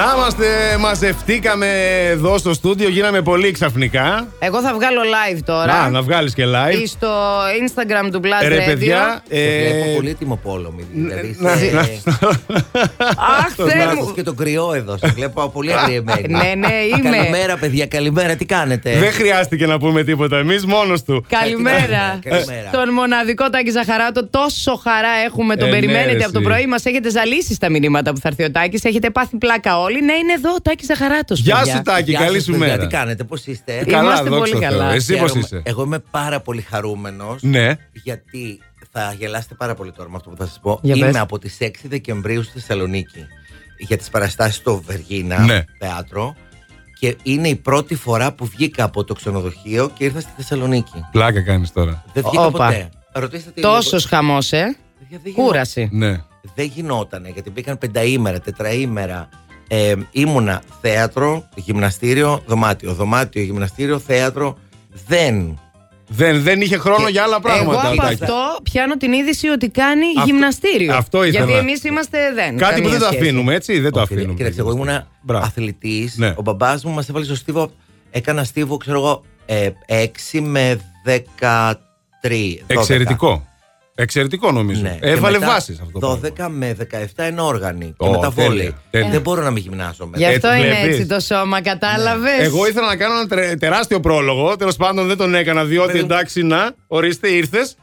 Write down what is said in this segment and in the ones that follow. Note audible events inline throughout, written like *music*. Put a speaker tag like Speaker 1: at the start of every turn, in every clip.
Speaker 1: Να είμαστε, μαζευτήκαμε εδώ στο στούντιο, γίναμε πολύ ξαφνικά.
Speaker 2: Εγώ θα βγάλω live τώρα.
Speaker 1: Να, να βγάλεις και live.
Speaker 2: Στο Instagram του Blast
Speaker 1: Ρε
Speaker 2: Radio.
Speaker 1: παιδιά,
Speaker 3: Ε... Βλέπω
Speaker 1: ε,
Speaker 3: πολύ τιμοπόλωμη. Δηλαδή,
Speaker 1: να-
Speaker 3: σε-
Speaker 1: να-
Speaker 2: Αχ, Θεέ
Speaker 3: να
Speaker 2: μου.
Speaker 3: ακούς και τον κρυό εδώ. Σε βλέπω πολύ αγριεμένη.
Speaker 2: Ναι, ναι, είμαι.
Speaker 3: Καλημέρα, παιδιά, καλημέρα. Τι κάνετε;
Speaker 1: δεν χρειάστηκε να πούμε τίποτα εμείς, μόνος του.
Speaker 2: Καλημέρα.
Speaker 3: Καλημέρα.
Speaker 2: Στον μοναδικό Τάκη Ζαχαράτο. Τόσο χαρά έχουμε. Τον
Speaker 1: Ε, ναι,
Speaker 2: περιμένετε
Speaker 1: ρε,
Speaker 2: από το
Speaker 1: εσύ.
Speaker 2: πρωί. Μας έχετε ζαλίσει στα μηνύματα που θα έρθει ο Τάκης. Έχετε πάθει πλάκα όλοι. Ναι, είναι εδώ ο Τάκης Ζαχαράτος.
Speaker 1: Γεια σου, Τάκη,
Speaker 3: Γεια
Speaker 1: καλή
Speaker 3: σας,
Speaker 1: σου
Speaker 3: παιδιά,
Speaker 1: μέρα.
Speaker 3: Τι κάνετε, πώς είστε;
Speaker 1: Καλά,
Speaker 2: Είμαστε
Speaker 1: δόξα
Speaker 2: πολύ
Speaker 1: τω Θεώ.
Speaker 2: καλά.
Speaker 1: Εσύ πώς
Speaker 3: Χαίρομαι.
Speaker 1: είσαι;
Speaker 3: Εγώ είμαι πάρα πολύ χαρούμενος.
Speaker 1: Ναι.
Speaker 3: Γιατί θα γελάσετε πάρα πολύ τώρα με αυτό που θα σας πω.
Speaker 2: Για
Speaker 3: Είμαι
Speaker 2: πες.
Speaker 3: από τις 6 Δεκεμβρίου στη Θεσσαλονίκη για τις παραστάσεις στο Βεργίνα
Speaker 1: Ναι.
Speaker 3: θέατρο. Και είναι η πρώτη φορά που βγήκα από το ξενοδοχείο και ήρθα στη Θεσσαλονίκη.
Speaker 1: Πλάκα κάνεις τώρα.
Speaker 3: Δεν βγήκα
Speaker 2: Όπα.
Speaker 3: ποτέ. Ρωτήστε τι.
Speaker 2: Τόσος χαμός, ε.
Speaker 3: Παιδιά, δεν γινό-
Speaker 2: Κούραση.
Speaker 1: Ναι.
Speaker 3: Δεν γινότανε γιατί μπήκαν πενταήμερα, τετραήμερα. Ε, ήμουνα θέατρο, γυμναστήριο, δωμάτιο. Δωμάτιο, γυμναστήριο, θέατρο. Δεν.
Speaker 1: Δεν, δεν είχε χρόνο
Speaker 3: Και
Speaker 1: για άλλα
Speaker 2: Εγώ
Speaker 1: πράγματα.
Speaker 2: από
Speaker 1: Τάκη.
Speaker 2: αυτό πιάνω την είδηση ότι κάνει
Speaker 1: Αυτό-
Speaker 2: γυμναστήριο.
Speaker 1: αυτό ήθελα.
Speaker 2: Γιατί εμείς είμαστε δεν.
Speaker 1: Κάτι που
Speaker 2: καμία
Speaker 1: δεν το
Speaker 2: σχέση.
Speaker 1: αφήνουμε, έτσι. Δεν το
Speaker 3: Όχι,
Speaker 1: αφήνουμε.
Speaker 3: Κοίταξε, εγώ ήμουν
Speaker 1: Μπράβο.
Speaker 3: αθλητής.
Speaker 1: Ναι.
Speaker 3: Ο μπαμπάς μου μας έβαλε στο στίβο. Έκανα στίβο, ξέρω εγώ, ε, 6 με 13. 12.
Speaker 1: Εξαιρετικό. Εξαιρετικό νομίζω.
Speaker 3: Ναι.
Speaker 1: Έβαλε
Speaker 3: Και μετά
Speaker 1: βάσεις αυτό. το
Speaker 3: 12
Speaker 1: πράγμα.
Speaker 3: με 17 ενόργανη. Και
Speaker 1: Ω,
Speaker 3: μετά
Speaker 1: τέλεια,
Speaker 3: βόλεϊ.
Speaker 1: τέλεια.
Speaker 3: Δεν μπορώ να μην γυμνάσω
Speaker 2: Γι'
Speaker 3: μετά.
Speaker 2: αυτό
Speaker 1: Έτσι
Speaker 2: είναι
Speaker 1: βλέπεις.
Speaker 2: έτσι το σώμα, κατάλαβες;
Speaker 1: Εγώ ήθελα να κάνω ένα τερ- τεράστιο πρόλογο. Τέλος πάντων δεν τον έκανα διότι
Speaker 3: Παιδί μου.
Speaker 1: εντάξει να, ορίστε, ήρθες.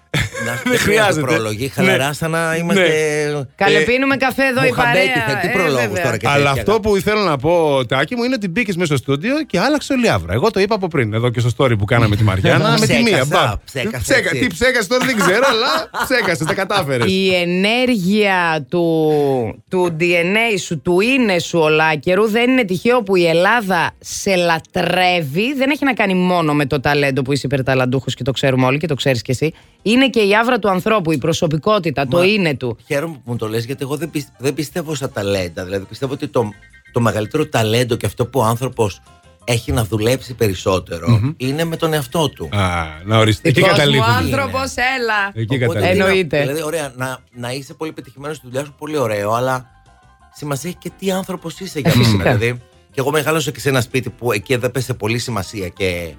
Speaker 3: Να σου
Speaker 1: Δεν
Speaker 3: δεν χρειάζεται.
Speaker 1: χρειάζεται.
Speaker 3: Πρόλογοι, χαλαρά,
Speaker 1: Ναι.
Speaker 3: σαν να είμαστε.
Speaker 2: Καλέ,
Speaker 1: Ε,
Speaker 2: πίνουμε καφέ εδώ η
Speaker 3: Μουχαμπέκη,
Speaker 2: παρέα.
Speaker 3: θε, τι
Speaker 2: Ε,
Speaker 3: προλόγους
Speaker 2: βέβαια.
Speaker 3: τώρα και
Speaker 1: Αλλά
Speaker 3: τέτοια.
Speaker 1: αυτό που ήθελα να πω, Τάκη μου, είναι ότι μπήκες μέσα στο στούντιο και άλλαξε ο Λιάβρα. Εγώ το είπα από πριν, εδώ και στο story που κάναμε τη Μαριάννα. με τη μία.
Speaker 3: Ψέκασα,
Speaker 1: μπαμ.
Speaker 3: ψέκασες
Speaker 1: Ψέκα-
Speaker 3: έτσι.
Speaker 1: Τι ψέκασες τώρα δεν ξέρω, αλλά ψέκασες, τα κατάφερες.
Speaker 2: Η ενέργεια του, του DNA σου, του είναι σου ολάκερου δεν είναι τυχαίο που η Ελλάδα σε λατρεύει. Δεν έχει να κάνει μόνο με το ταλέντο που είσαι υπερταλαντούχος και το ξέρουμε όλοι και το ξέρεις κι εσύ. Είναι και η άβρα του ανθρώπου, η προσωπικότητα, το
Speaker 3: Μα-
Speaker 2: είναι του.
Speaker 3: Χαίρομαι που μου το λες γιατί εγώ δεν, πισ- δεν πιστεύω στα ταλέντα. Δηλαδή πιστεύω ότι το, το μεγαλύτερο ταλέντο και αυτό που ο άνθρωπος έχει να δουλέψει περισσότερο είναι με τον εαυτό του.
Speaker 1: Α, να οριστεί. Εκεί
Speaker 2: Δικός μου
Speaker 1: καταλήγουμε.
Speaker 2: άνθρωπος, έλα.
Speaker 1: Εκεί
Speaker 3: Οπότε,
Speaker 1: καταλήγουμε.
Speaker 3: τι να-
Speaker 2: Εννοείται.
Speaker 3: Δηλαδή, ωραία, να, να είσαι πολύ πετυχημένο στη δουλειά σου, πολύ ωραίο, αλλά σημασία έχει και τι άνθρωπος είσαι για μένα.
Speaker 2: Φυσικά.
Speaker 3: δηλαδή, και εγώ μεγάλωσα και σε ένα σπίτι που εκεί έδιναν πολύ σημασία και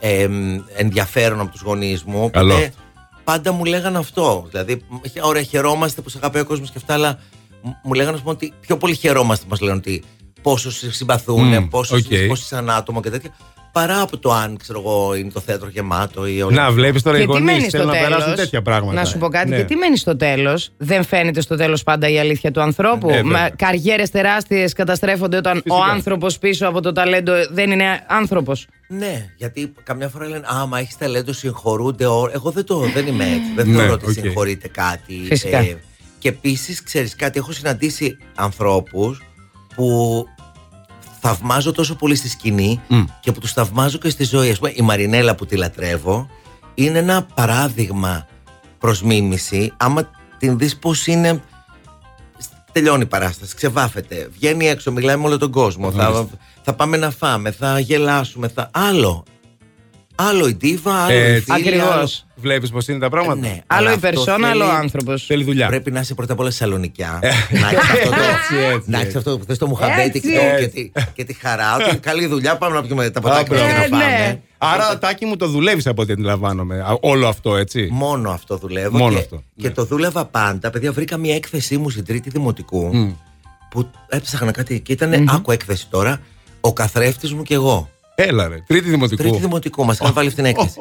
Speaker 3: ε, εμ, ενδιαφέρον από τους γονείς μου. Οπότε
Speaker 1: Καλό.
Speaker 3: Πάντα μου λέγανε αυτό. Δηλαδή, «Χε- ωραία, χαιρόμαστε που σε αγαπάει ο κόσμος και αυτά, αλλά μ- μου λέγανε ας πούμε, ότι πιο πολύ χαιρόμαστε που μας λένε ότι πόσο σε συμπαθούν,
Speaker 1: Μμμ,
Speaker 3: πόσο,
Speaker 1: οκ.
Speaker 3: πόσο είσαι ένα άτομο και τέτοια. Παρά από το αν ξέρω εγώ, είναι το θέατρο γεμάτο ή όλα.
Speaker 1: Να βλέπεις τώρα οι
Speaker 2: Και τι
Speaker 1: γονείς
Speaker 2: μένεις στο
Speaker 1: θέλουν να περάσουν
Speaker 2: τέλος;
Speaker 1: τέτοια πράγματα.
Speaker 2: Να σου πω κάτι,
Speaker 1: Ναι.
Speaker 2: και τι μένεις στο τέλος; Δεν φαίνεται στο τέλος πάντα η αλήθεια του ανθρώπου;
Speaker 1: Ε, βέβαια.
Speaker 2: Καριέρες τεράστιες καταστρέφονται όταν ο
Speaker 1: Φυσικά.
Speaker 2: άνθρωπος πίσω από το ταλέντο δεν είναι άνθρωπος;
Speaker 3: Ναι, γιατί καμιά φορά λένε Άμα έχεις ταλέντο, συγχωρούνται. ό- Εγώ δεν, το, δεν είμαι έτσι. Δεν
Speaker 1: Ναι,
Speaker 3: θεωρώ ότι
Speaker 1: οκ.
Speaker 3: συγχωρείται κάτι. ε,
Speaker 2: Φυσικά.
Speaker 3: και επίσης, ξέρεις κάτι, έχω συναντήσει ανθρώπους που θαυμάζω τόσο πολύ στη σκηνή
Speaker 1: Μμ.
Speaker 3: και που τους θαυμάζω και στη ζωή. Ας πούμε, η Μαρινέλα που τη λατρεύω είναι ένα παράδειγμα προς μίμηση. Άμα την δεις πώς είναι. Τελειώνει η παράσταση, ξεβάφεται. Βγαίνει έξω, μιλάει με όλο τον κόσμο. Θα,
Speaker 1: Μάλιστα.
Speaker 3: θα πάμε να φάμε, θα γελάσουμε. Θα... Άλλο. Άλλο η ντίβα, άλλο η
Speaker 1: Έτσι.
Speaker 3: φίλη.
Speaker 2: Ακριβώς.
Speaker 3: άλλο-
Speaker 1: Βλέπεις πώ είναι τα πράγματα.
Speaker 3: Ναι,
Speaker 2: Άλλο
Speaker 3: αλλά
Speaker 2: η
Speaker 3: αυτό
Speaker 2: περσόνα, άλλο ο
Speaker 3: θέλει-
Speaker 2: άνθρωπος.
Speaker 1: Θέλει δουλειά.
Speaker 3: Πρέπει να είσαι πρώτα απ' όλα Σαλονικιά. να έχεις αυτό το. *laughs*
Speaker 1: Έτσι, έτσι,
Speaker 3: να
Speaker 1: έτσι.
Speaker 3: έχεις αυτό που θες το μουχαμπέτι και,
Speaker 2: Έτσι.
Speaker 3: το- και, τη, και τη χαρά. Ότι καλή δουλειά, πάμε να πιούμε τα ποτάκια
Speaker 1: Α,
Speaker 3: μας και
Speaker 2: μπράβο.
Speaker 3: να
Speaker 2: Ε,
Speaker 3: φάμε.
Speaker 2: ναι.
Speaker 1: Άρα, Τάκη μου, το δουλεύεις από ό,τι αντιλαμβάνομαι. Α, Όλο αυτό, έτσι.
Speaker 3: Μόνο αυτό δουλεύω.
Speaker 1: Μόνο
Speaker 3: και,
Speaker 1: αυτό,
Speaker 3: Και
Speaker 1: ναι.
Speaker 3: το δούλευα πάντα. Παιδιά, βρήκα μια έκθεσή μου στην τρίτη δημοτικού.
Speaker 1: Μμ.
Speaker 3: Που έψαχνα κάτι και ήταν. Άκου έκθεση τώρα. Ο καθρέφτης μου και εγώ.
Speaker 1: Έλα, ρε. Τρίτη δημοτικού.
Speaker 3: Τρίτη δημοτικού μας είχαν βάλει αυτήν την *laughs* έκθεση.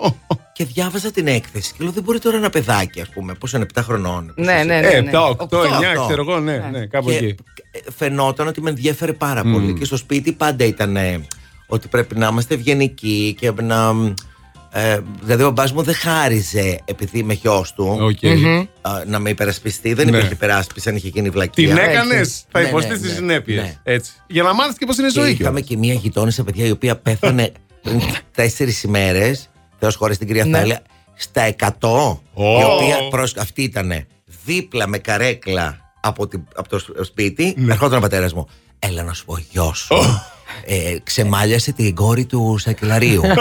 Speaker 3: Και διάβαζα την έκθεση και λέω: Δεν μπορεί τώρα ένα παιδάκι, ας πούμε, πόσο είναι 7 χρονών. πόσο
Speaker 2: Ναι,
Speaker 3: είναι,
Speaker 2: ναι, ναι.
Speaker 1: Ε,
Speaker 2: ναι.
Speaker 1: 7, 8,
Speaker 2: Οκτώ.
Speaker 1: 9,
Speaker 3: οκτώ.
Speaker 1: ξέρω εγώ, ναι, ναι, κάπου
Speaker 3: και
Speaker 1: εκεί.
Speaker 3: φαινόταν ότι με ενδιέφερε πάρα πολύ. Και στο σπίτι πάντα ήταν ε, ότι πρέπει να είμαστε ευγενικοί και να. Ε, δηλαδή, ο μπαμπάς μου δεν χάριζε επειδή είμαι γιος του
Speaker 1: Οκ.
Speaker 3: α, να με υπερασπιστεί. Δεν
Speaker 1: Ναι.
Speaker 3: υπήρχε υπεράσπιση αν είχε γίνει βλακεία.
Speaker 1: Την έκανες, θα
Speaker 3: Ναι,
Speaker 1: υποστείς
Speaker 3: ναι,
Speaker 1: τις
Speaker 3: ναι,
Speaker 1: συνέπειες.
Speaker 3: ναι.
Speaker 1: Έτσι. Για να μάθεις και πώς είναι η
Speaker 3: Και
Speaker 1: ζωή.
Speaker 3: είχαμε
Speaker 1: κιόλας.
Speaker 3: και μία γειτόνισσα, παιδιά, η οποία πέθανε πριν *laughs* τέσσερις ημέρες. Θεός σχωρέσ' την κυρία
Speaker 2: Ναι.
Speaker 3: Θάλια. Στα 100.
Speaker 1: Ω.
Speaker 3: Η οποία προς, αυτή ήταν δίπλα με καρέκλα από, την, από το σπίτι.
Speaker 1: Ναι.
Speaker 3: Ερχόταν ο πατέρας μου. Έλα να σου πω, γιος σου. ε, ξεμάλιασε την κόρη του Σακελαρίου. *laughs*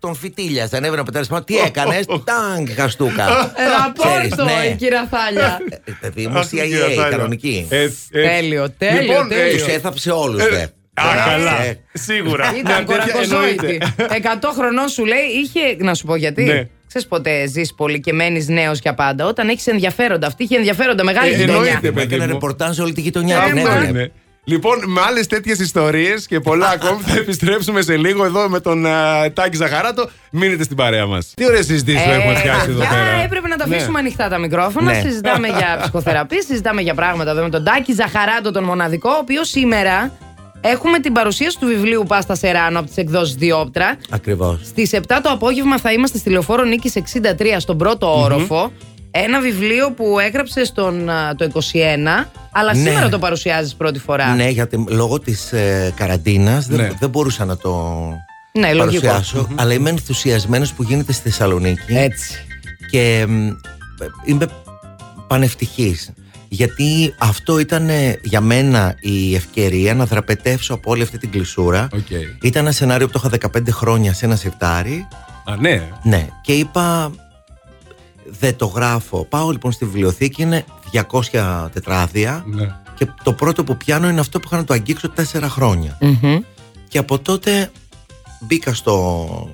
Speaker 3: Τον φιτίλιασε, ανέβαινε από τα Τι έκανες, τάγκ, χαστούκα. Ξέρεις,
Speaker 2: Ραπόρτο,
Speaker 3: ναι.
Speaker 2: η κυραφάλια.
Speaker 3: Ε, Παιδί μου,
Speaker 1: Αχ, κύριε
Speaker 3: CIA,
Speaker 1: Θάλια.
Speaker 3: κανονική.
Speaker 1: Έτσι, έτσι.
Speaker 2: Τέλειο, τέλειο,
Speaker 1: Λοιπόν, ε,
Speaker 2: τέλειο.
Speaker 3: Τους έθαψε όλους,
Speaker 1: Ε,
Speaker 3: δε.
Speaker 1: Α, καλά.
Speaker 3: Ε,
Speaker 1: Σίγουρα.
Speaker 2: Ήταν
Speaker 1: Μια τέτοια
Speaker 2: κορακοζόητη.
Speaker 1: εννοείται.
Speaker 2: 100 χρονών σου λέει, είχε. Να σου πω γιατί.
Speaker 1: Ναι.
Speaker 2: Ξέρεις πότε ζεις πολύ και μένεις νέος για πάντα. Όταν έχεις ενδιαφέροντα. Αυτή είχε ενδιαφέροντα μεγάλη
Speaker 1: Ε,
Speaker 2: γειτονιά.
Speaker 1: εννοείται.
Speaker 3: Μου
Speaker 1: παιδί
Speaker 3: έκανε
Speaker 1: μου.
Speaker 3: ρεπορτάζ σε όλη τη γειτονιά.
Speaker 2: Ε,
Speaker 3: την
Speaker 2: μα.
Speaker 3: έβλεπε.
Speaker 1: Ναι. Λοιπόν, με άλλες τέτοιες ιστορίες και πολλά *laughs* ακόμη θα επιστρέψουμε σε λίγο εδώ με τον α, Τάκη Ζαχαράτο. Μείνετε στην παρέα μας. Τι ωραίες συζητήσεις που έχουμε φτιάξει εδώ
Speaker 2: Ε, παιδιά,
Speaker 1: πέρα.
Speaker 2: έπρεπε να τα
Speaker 1: Ναι.
Speaker 2: αφήσουμε ανοιχτά τα μικρόφωνα.
Speaker 3: Ναι.
Speaker 2: Συζητάμε για *laughs* ψυχοθεραπεία, συζητάμε για πράγματα εδώ με τον Τάκη Ζαχαράτο, τον μοναδικό, ο οποίος σήμερα έχουμε την παρουσίαση του βιβλίου Πάστα Σεράνο από τις εκδόσεις Διόπτρα.
Speaker 3: Ακριβώς.
Speaker 2: Στις 7 το απόγευμα θα είμαστε στη λεωφόρο Νίκης 63 στον πρώτο όροφο. Ένα βιβλίο που έγραψε στον, α, το 21, αλλά
Speaker 3: Ναι.
Speaker 2: σήμερα το παρουσιάζεις πρώτη φορά.
Speaker 3: Ναι, γιατί λόγω της ε, καραντίνας δεν,
Speaker 1: Ναι.
Speaker 3: δεν μπορούσα να το
Speaker 2: Ναι, λογικό.
Speaker 3: παρουσιάσω. Αλλά είμαι ενθουσιασμένος που γίνεται στη Θεσσαλονίκη.
Speaker 2: Έτσι.
Speaker 3: και μ, είμαι πανευτυχής γιατί αυτό ήταν ε, για μένα η ευκαιρία να δραπετεύσω από όλη αυτή την κλεισούρα
Speaker 1: Οκ.
Speaker 3: ήταν ένα σενάριο που το είχα 15 χρόνια σε ένα συρτάρι
Speaker 1: Α, ναι.
Speaker 3: ναι και είπα δεν το γράφω πάω λοιπόν στη βιβλιοθήκη είναι 200 τετράδια
Speaker 1: ναι.
Speaker 3: και το πρώτο που πιάνω είναι αυτό που είχα να το αγγίξω 4 χρόνια
Speaker 2: Μμμ.
Speaker 3: και από τότε μπήκα στο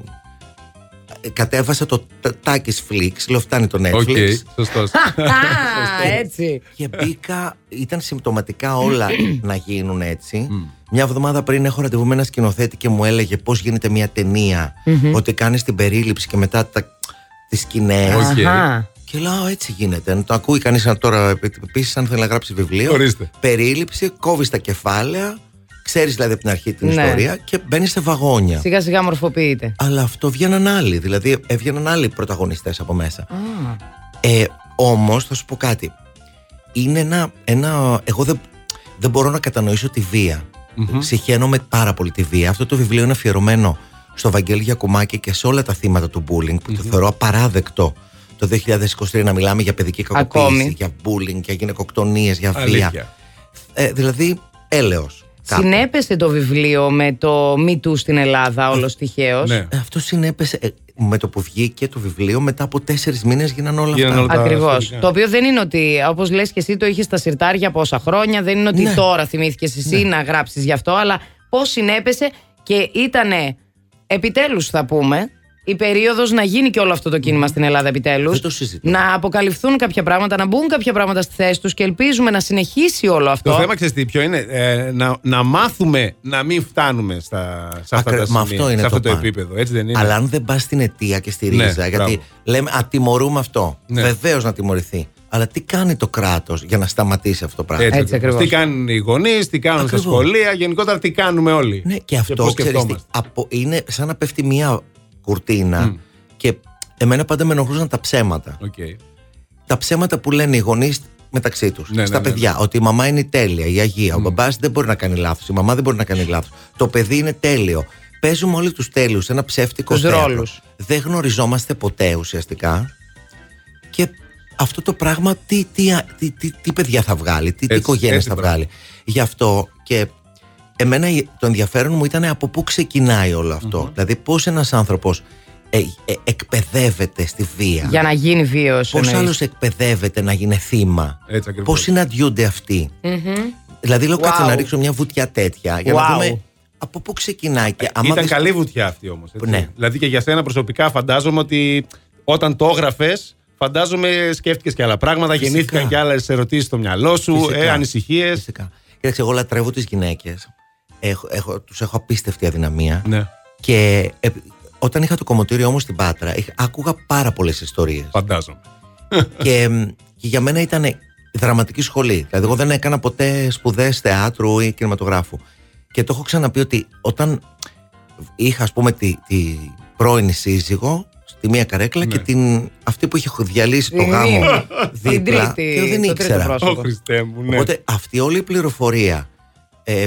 Speaker 3: κατέβασα το Takis Flix λέω φτάνει το Netflix
Speaker 1: Οκ, σωστός. *laughs* *laughs*
Speaker 2: Α, έτσι.
Speaker 3: Και μπήκα, ήταν συμπτωματικά όλα *clears throat* να γίνουν έτσι. Μια εβδομάδα πριν έχω ραντεβού με ένα σκηνοθέτη και μου έλεγε πώς γίνεται μια ταινία. Ότι κάνεις την περίληψη και μετά τα, τις σκηνές
Speaker 1: Οκ.
Speaker 2: Αχα.
Speaker 3: Και λέω έτσι γίνεται. Να το ακούει κανείς τώρα επίσης, αν θέλει να γράψει βιβλίο.
Speaker 1: Ορίστε.
Speaker 3: Περίληψη, κόβεις τα κεφάλαια, ξέρεις δηλαδή από την αρχή την
Speaker 2: Ναι.
Speaker 3: ιστορία και μπαίνει σε βαγόνια.
Speaker 2: Σιγά σιγά μορφοποιείται.
Speaker 3: Αλλά αυτό βγαίναν άλλοι. Δηλαδή έβγαιναν άλλοι πρωταγωνιστές από μέσα.
Speaker 2: Α,
Speaker 3: Ε, Όμως θα σου πω κάτι. Είναι ένα. ένα εγώ δεν, δεν μπορώ να κατανοήσω τη βία. Συχαίνομαι πάρα πολύ τη βία. Αυτό το βιβλίο είναι αφιερωμένο στο Βαγγέλη Γιακουμάκη και σε όλα τα θύματα του bullying που το θεωρώ απαράδεκτο το 2023 να μιλάμε για παιδική κακοποίηση,
Speaker 2: Ακόμη.
Speaker 3: για bullying, για γυναικοκτονίες, για βία.
Speaker 1: Αλήθεια.
Speaker 3: Ε, δηλαδή, έλεος. Κάπου.
Speaker 2: Συνέπεσε το βιβλίο με το Me Too στην Ελλάδα, όλος τυχαίως.
Speaker 1: Ναι.
Speaker 3: Ε, Αυτό συνέπεσε ε, με το που βγήκε το βιβλίο μετά από τέσσερις μήνες γίνανε όλα
Speaker 1: Γίνανε
Speaker 3: αυτά.
Speaker 1: όλα τα-
Speaker 2: Ακριβώς.
Speaker 1: σχετικά.
Speaker 2: Το οποίο δεν είναι ότι, όπως λες και εσύ, το είχες στα σιρτάρια πόσα χρόνια. Δεν είναι ότι
Speaker 3: Ναι.
Speaker 2: τώρα θυμήθηκες εσύ να γράψεις γι' αυτό, αλλά πώς συνέπεσε και ήταν επιτέλους, θα πούμε, η περίοδος να γίνει και όλο αυτό το κίνημα στην Ελλάδα επιτέλους.
Speaker 3: Δεν το συζητώ.
Speaker 2: Να αποκαλυφθούν κάποια πράγματα, να μπουν κάποια πράγματα στη θέση τους και ελπίζουμε να συνεχίσει όλο αυτό.
Speaker 1: Το θέμα ξέρεις τι ποιο είναι, ε, να, να μάθουμε να μην φτάνουμε στα, σε αυτά
Speaker 3: Ακρι-
Speaker 1: τα
Speaker 3: μα
Speaker 1: σημεία,
Speaker 3: αυτό είναι
Speaker 1: σε αυτό το
Speaker 3: πάνω.
Speaker 1: επίπεδο, έτσι δεν είναι;
Speaker 3: Αλλά αν δεν πας στην αιτία και στη
Speaker 1: Ναι,
Speaker 3: ρίζα, γιατί
Speaker 1: μπράβο.
Speaker 3: λέμε Α, τιμωρούμε αυτό.
Speaker 1: Ναι.
Speaker 3: Βεβαίως να τιμωρηθεί. Αλλά τι κάνει το κράτος για να σταματήσει αυτό το πράγμα;
Speaker 1: Έτσι,
Speaker 2: Έτσι
Speaker 1: ακριβώς.
Speaker 2: ακριβώς.
Speaker 1: Τι κάνουν οι γονείς, τι κάνουν στα
Speaker 3: Ακριβώς.
Speaker 1: σχολεία, γενικότερα τι κάνουμε όλοι.
Speaker 3: Ναι, και αυτό
Speaker 1: πώς
Speaker 3: ξέρεις τι,
Speaker 1: σκεφτόμαστε.
Speaker 3: από, είναι σαν να πέφτει μια κουρτίνα και εμένα πάντα με ενοχλούσαν τα ψέματα.
Speaker 1: Οκ.
Speaker 3: Τα ψέματα που λένε οι γονείς μεταξύ τους.
Speaker 1: Ναι,
Speaker 3: στα
Speaker 1: ναι, ναι,
Speaker 3: παιδιά. Ότι η μαμά είναι η τέλεια, η αγία. Ο μπαμπάς δεν μπορεί να κάνει λάθος. Η μαμά δεν μπορεί να κάνει λάθος. Το παιδί είναι τέλειο. Παίζουμε όλοι τους τέλειους σε ένα ψεύτικο
Speaker 2: Τους
Speaker 3: θέατρο.
Speaker 2: ρόλους.
Speaker 3: Δεν γνωριζόμαστε ποτέ ουσιαστικά. Και αυτό το πράγμα τι, τι, τι, τι, τι παιδιά θα βγάλει, τι, τι
Speaker 1: Έτσι,
Speaker 3: οικογένειες
Speaker 1: έτσι
Speaker 3: θα
Speaker 1: πράγμα.
Speaker 3: βγάλει. Γι' αυτό και εμένα το ενδιαφέρον μου ήταν από πού ξεκινάει όλο αυτό. Δηλαδή, πώς ένας άνθρωπος ε, ε, εκπαιδεύεται στη βία.
Speaker 2: Για να γίνει βίαιο.
Speaker 3: Πώς άλλος εκπαιδεύεται να γίνει θύμα.
Speaker 1: Έτσι ακριβώς.
Speaker 3: Πώς συναντιούνται αυτοί. Δηλαδή, λέω
Speaker 2: Wow.
Speaker 3: κάτσε να ρίξω μια βουτιά τέτοια για
Speaker 2: Wow.
Speaker 3: να δούμε από πού ξεκινάει. Και άμα
Speaker 1: Ήταν
Speaker 3: δεις-
Speaker 1: καλή βουτιά αυτή όμως.
Speaker 3: Ναι.
Speaker 1: Δηλαδή και για σένα προσωπικά φαντάζομαι ότι όταν το έγραφες, φαντάζομαι σκέφτηκες και άλλα πράγματα,
Speaker 3: Φυσικά.
Speaker 1: γεννήθηκαν και άλλες ερωτήσεις στο μυαλό σου,
Speaker 3: Φυσικά.
Speaker 1: ε, ανησυχίες.
Speaker 3: Φυσικά. Κοίταξε, εγώ λατρεύω τις γυναίκες. Έχω, έχω, τους έχω απίστευτη αδυναμία.
Speaker 1: Ναι,
Speaker 3: Και ε, όταν είχα το κομμωτήριο όμω στην Πάτρα, είχα- άκουγα πάρα πολλές ιστορίες.
Speaker 1: φαντάζομαι.
Speaker 3: και, μ, και για μένα ήταν δραματική σχολή. Δηλαδή, εγώ δεν έκανα ποτέ σπουδές θεάτρου ή κινηματογράφου. Και το έχω ξαναπεί ότι όταν είχα, ας πούμε, τη, τη πρώην σύζυγο στη μία καρέκλα
Speaker 1: Ναι.
Speaker 3: και την, αυτή που είχε διαλύσει το
Speaker 2: Την
Speaker 3: γάμο
Speaker 2: μία. Την
Speaker 3: δίπλα.
Speaker 2: τρίτη,
Speaker 3: και εγώ δεν
Speaker 2: το τρίτο
Speaker 3: ήξερα.
Speaker 2: πρόσωπο.
Speaker 1: Ω Χριστέ μου, ναι.
Speaker 3: Οπότε αυτή όλη η πληροφορία, ε,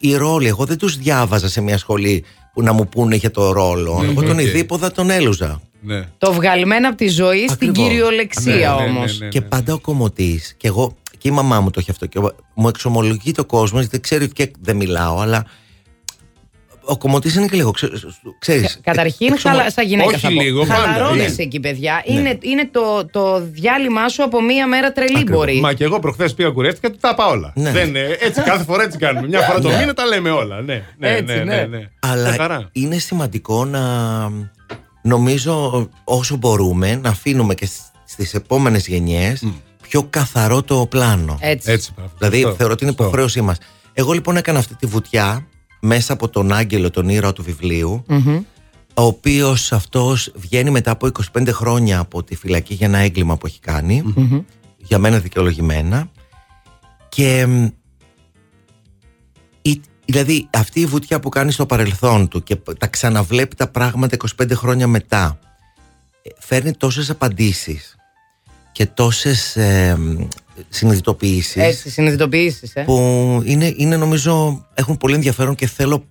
Speaker 3: οι ρόλοι, εγώ δεν τους διάβαζα σε μια σχολή που να μου πούνε για το ρόλο.
Speaker 1: Ναι,
Speaker 3: εγώ τον
Speaker 1: οκ.
Speaker 3: Οιδίποδα τον έλουζα.
Speaker 1: ναι.
Speaker 2: Το βγαλμένο από τη ζωή στην
Speaker 3: Ακριβώς.
Speaker 2: κυριολεξία
Speaker 1: Ναι, ναι, ναι,
Speaker 2: όμως.
Speaker 1: ναι, ναι.
Speaker 3: Και πάντα ο κομμωτής και εγώ Και η μαμά μου το έχει αυτό. Και μου εξομολογεί το κόσμο, δεν ξέρει ότι και δεν μιλάω, αλλά. Ο κομμωτής είναι και λίγο. Ξέρεις,
Speaker 2: Καταρχήν,
Speaker 3: εξομο-
Speaker 2: χαλα... σαν γυναίκα.
Speaker 1: Όχι
Speaker 2: θα πω.
Speaker 1: λίγο, πάντα,
Speaker 2: Χαλαρώνεσαι
Speaker 1: ναι.
Speaker 2: εκεί, παιδιά. Είναι, είναι το, το διάλειμμα σου από μία μέρα τρελή μπορεί.
Speaker 1: Μα και εγώ προχθές πήγα κουρεύτηκα και τα είπα όλα.
Speaker 3: Ναι.
Speaker 1: Δεν, ε, έτσι, κάθε φορά έτσι κάνουμε. Μια φορά το μήνα τα λέμε όλα. Ναι, ναι,
Speaker 2: Έτσι,
Speaker 1: ναι,
Speaker 2: ναι.
Speaker 1: ναι, ναι.
Speaker 3: Αλλά
Speaker 1: Μια χαρά.
Speaker 3: είναι σημαντικό να νομίζω όσο μπορούμε να αφήνουμε και σ- στις επόμενες γενιές πιο καθαρό το πλάνο.
Speaker 2: Έτσι.
Speaker 1: Έτσι, μπράβο.
Speaker 3: Δηλαδή
Speaker 1: Σωστό.
Speaker 3: θεωρώ ότι είναι
Speaker 1: Σωστό.
Speaker 3: υποχρέωσή μας. Εγώ λοιπόν έκανα αυτή τη βουτιά μέσα από τον Άγγελο, τον ήρωα του βιβλίου,
Speaker 2: Μμμ.
Speaker 3: ο οποίος αυτός βγαίνει μετά από 25 χρόνια από τη φυλακή για ένα έγκλημα που έχει κάνει, για μένα δικαιολογημένα, και μ, η- δηλαδή αυτή η βουτιά που κάνει στο παρελθόν του και π- τα ξαναβλέπει τα πράγματα 25 χρόνια μετά, ε, φέρνει τόσες απαντήσεις και τόσες ε, μ, συνειδητοποιήσεις
Speaker 2: Έτσι, συνειδητοποιήσεις. Ε.
Speaker 3: που είναι, είναι νομίζω έχουν πολύ ενδιαφέρον και θέλω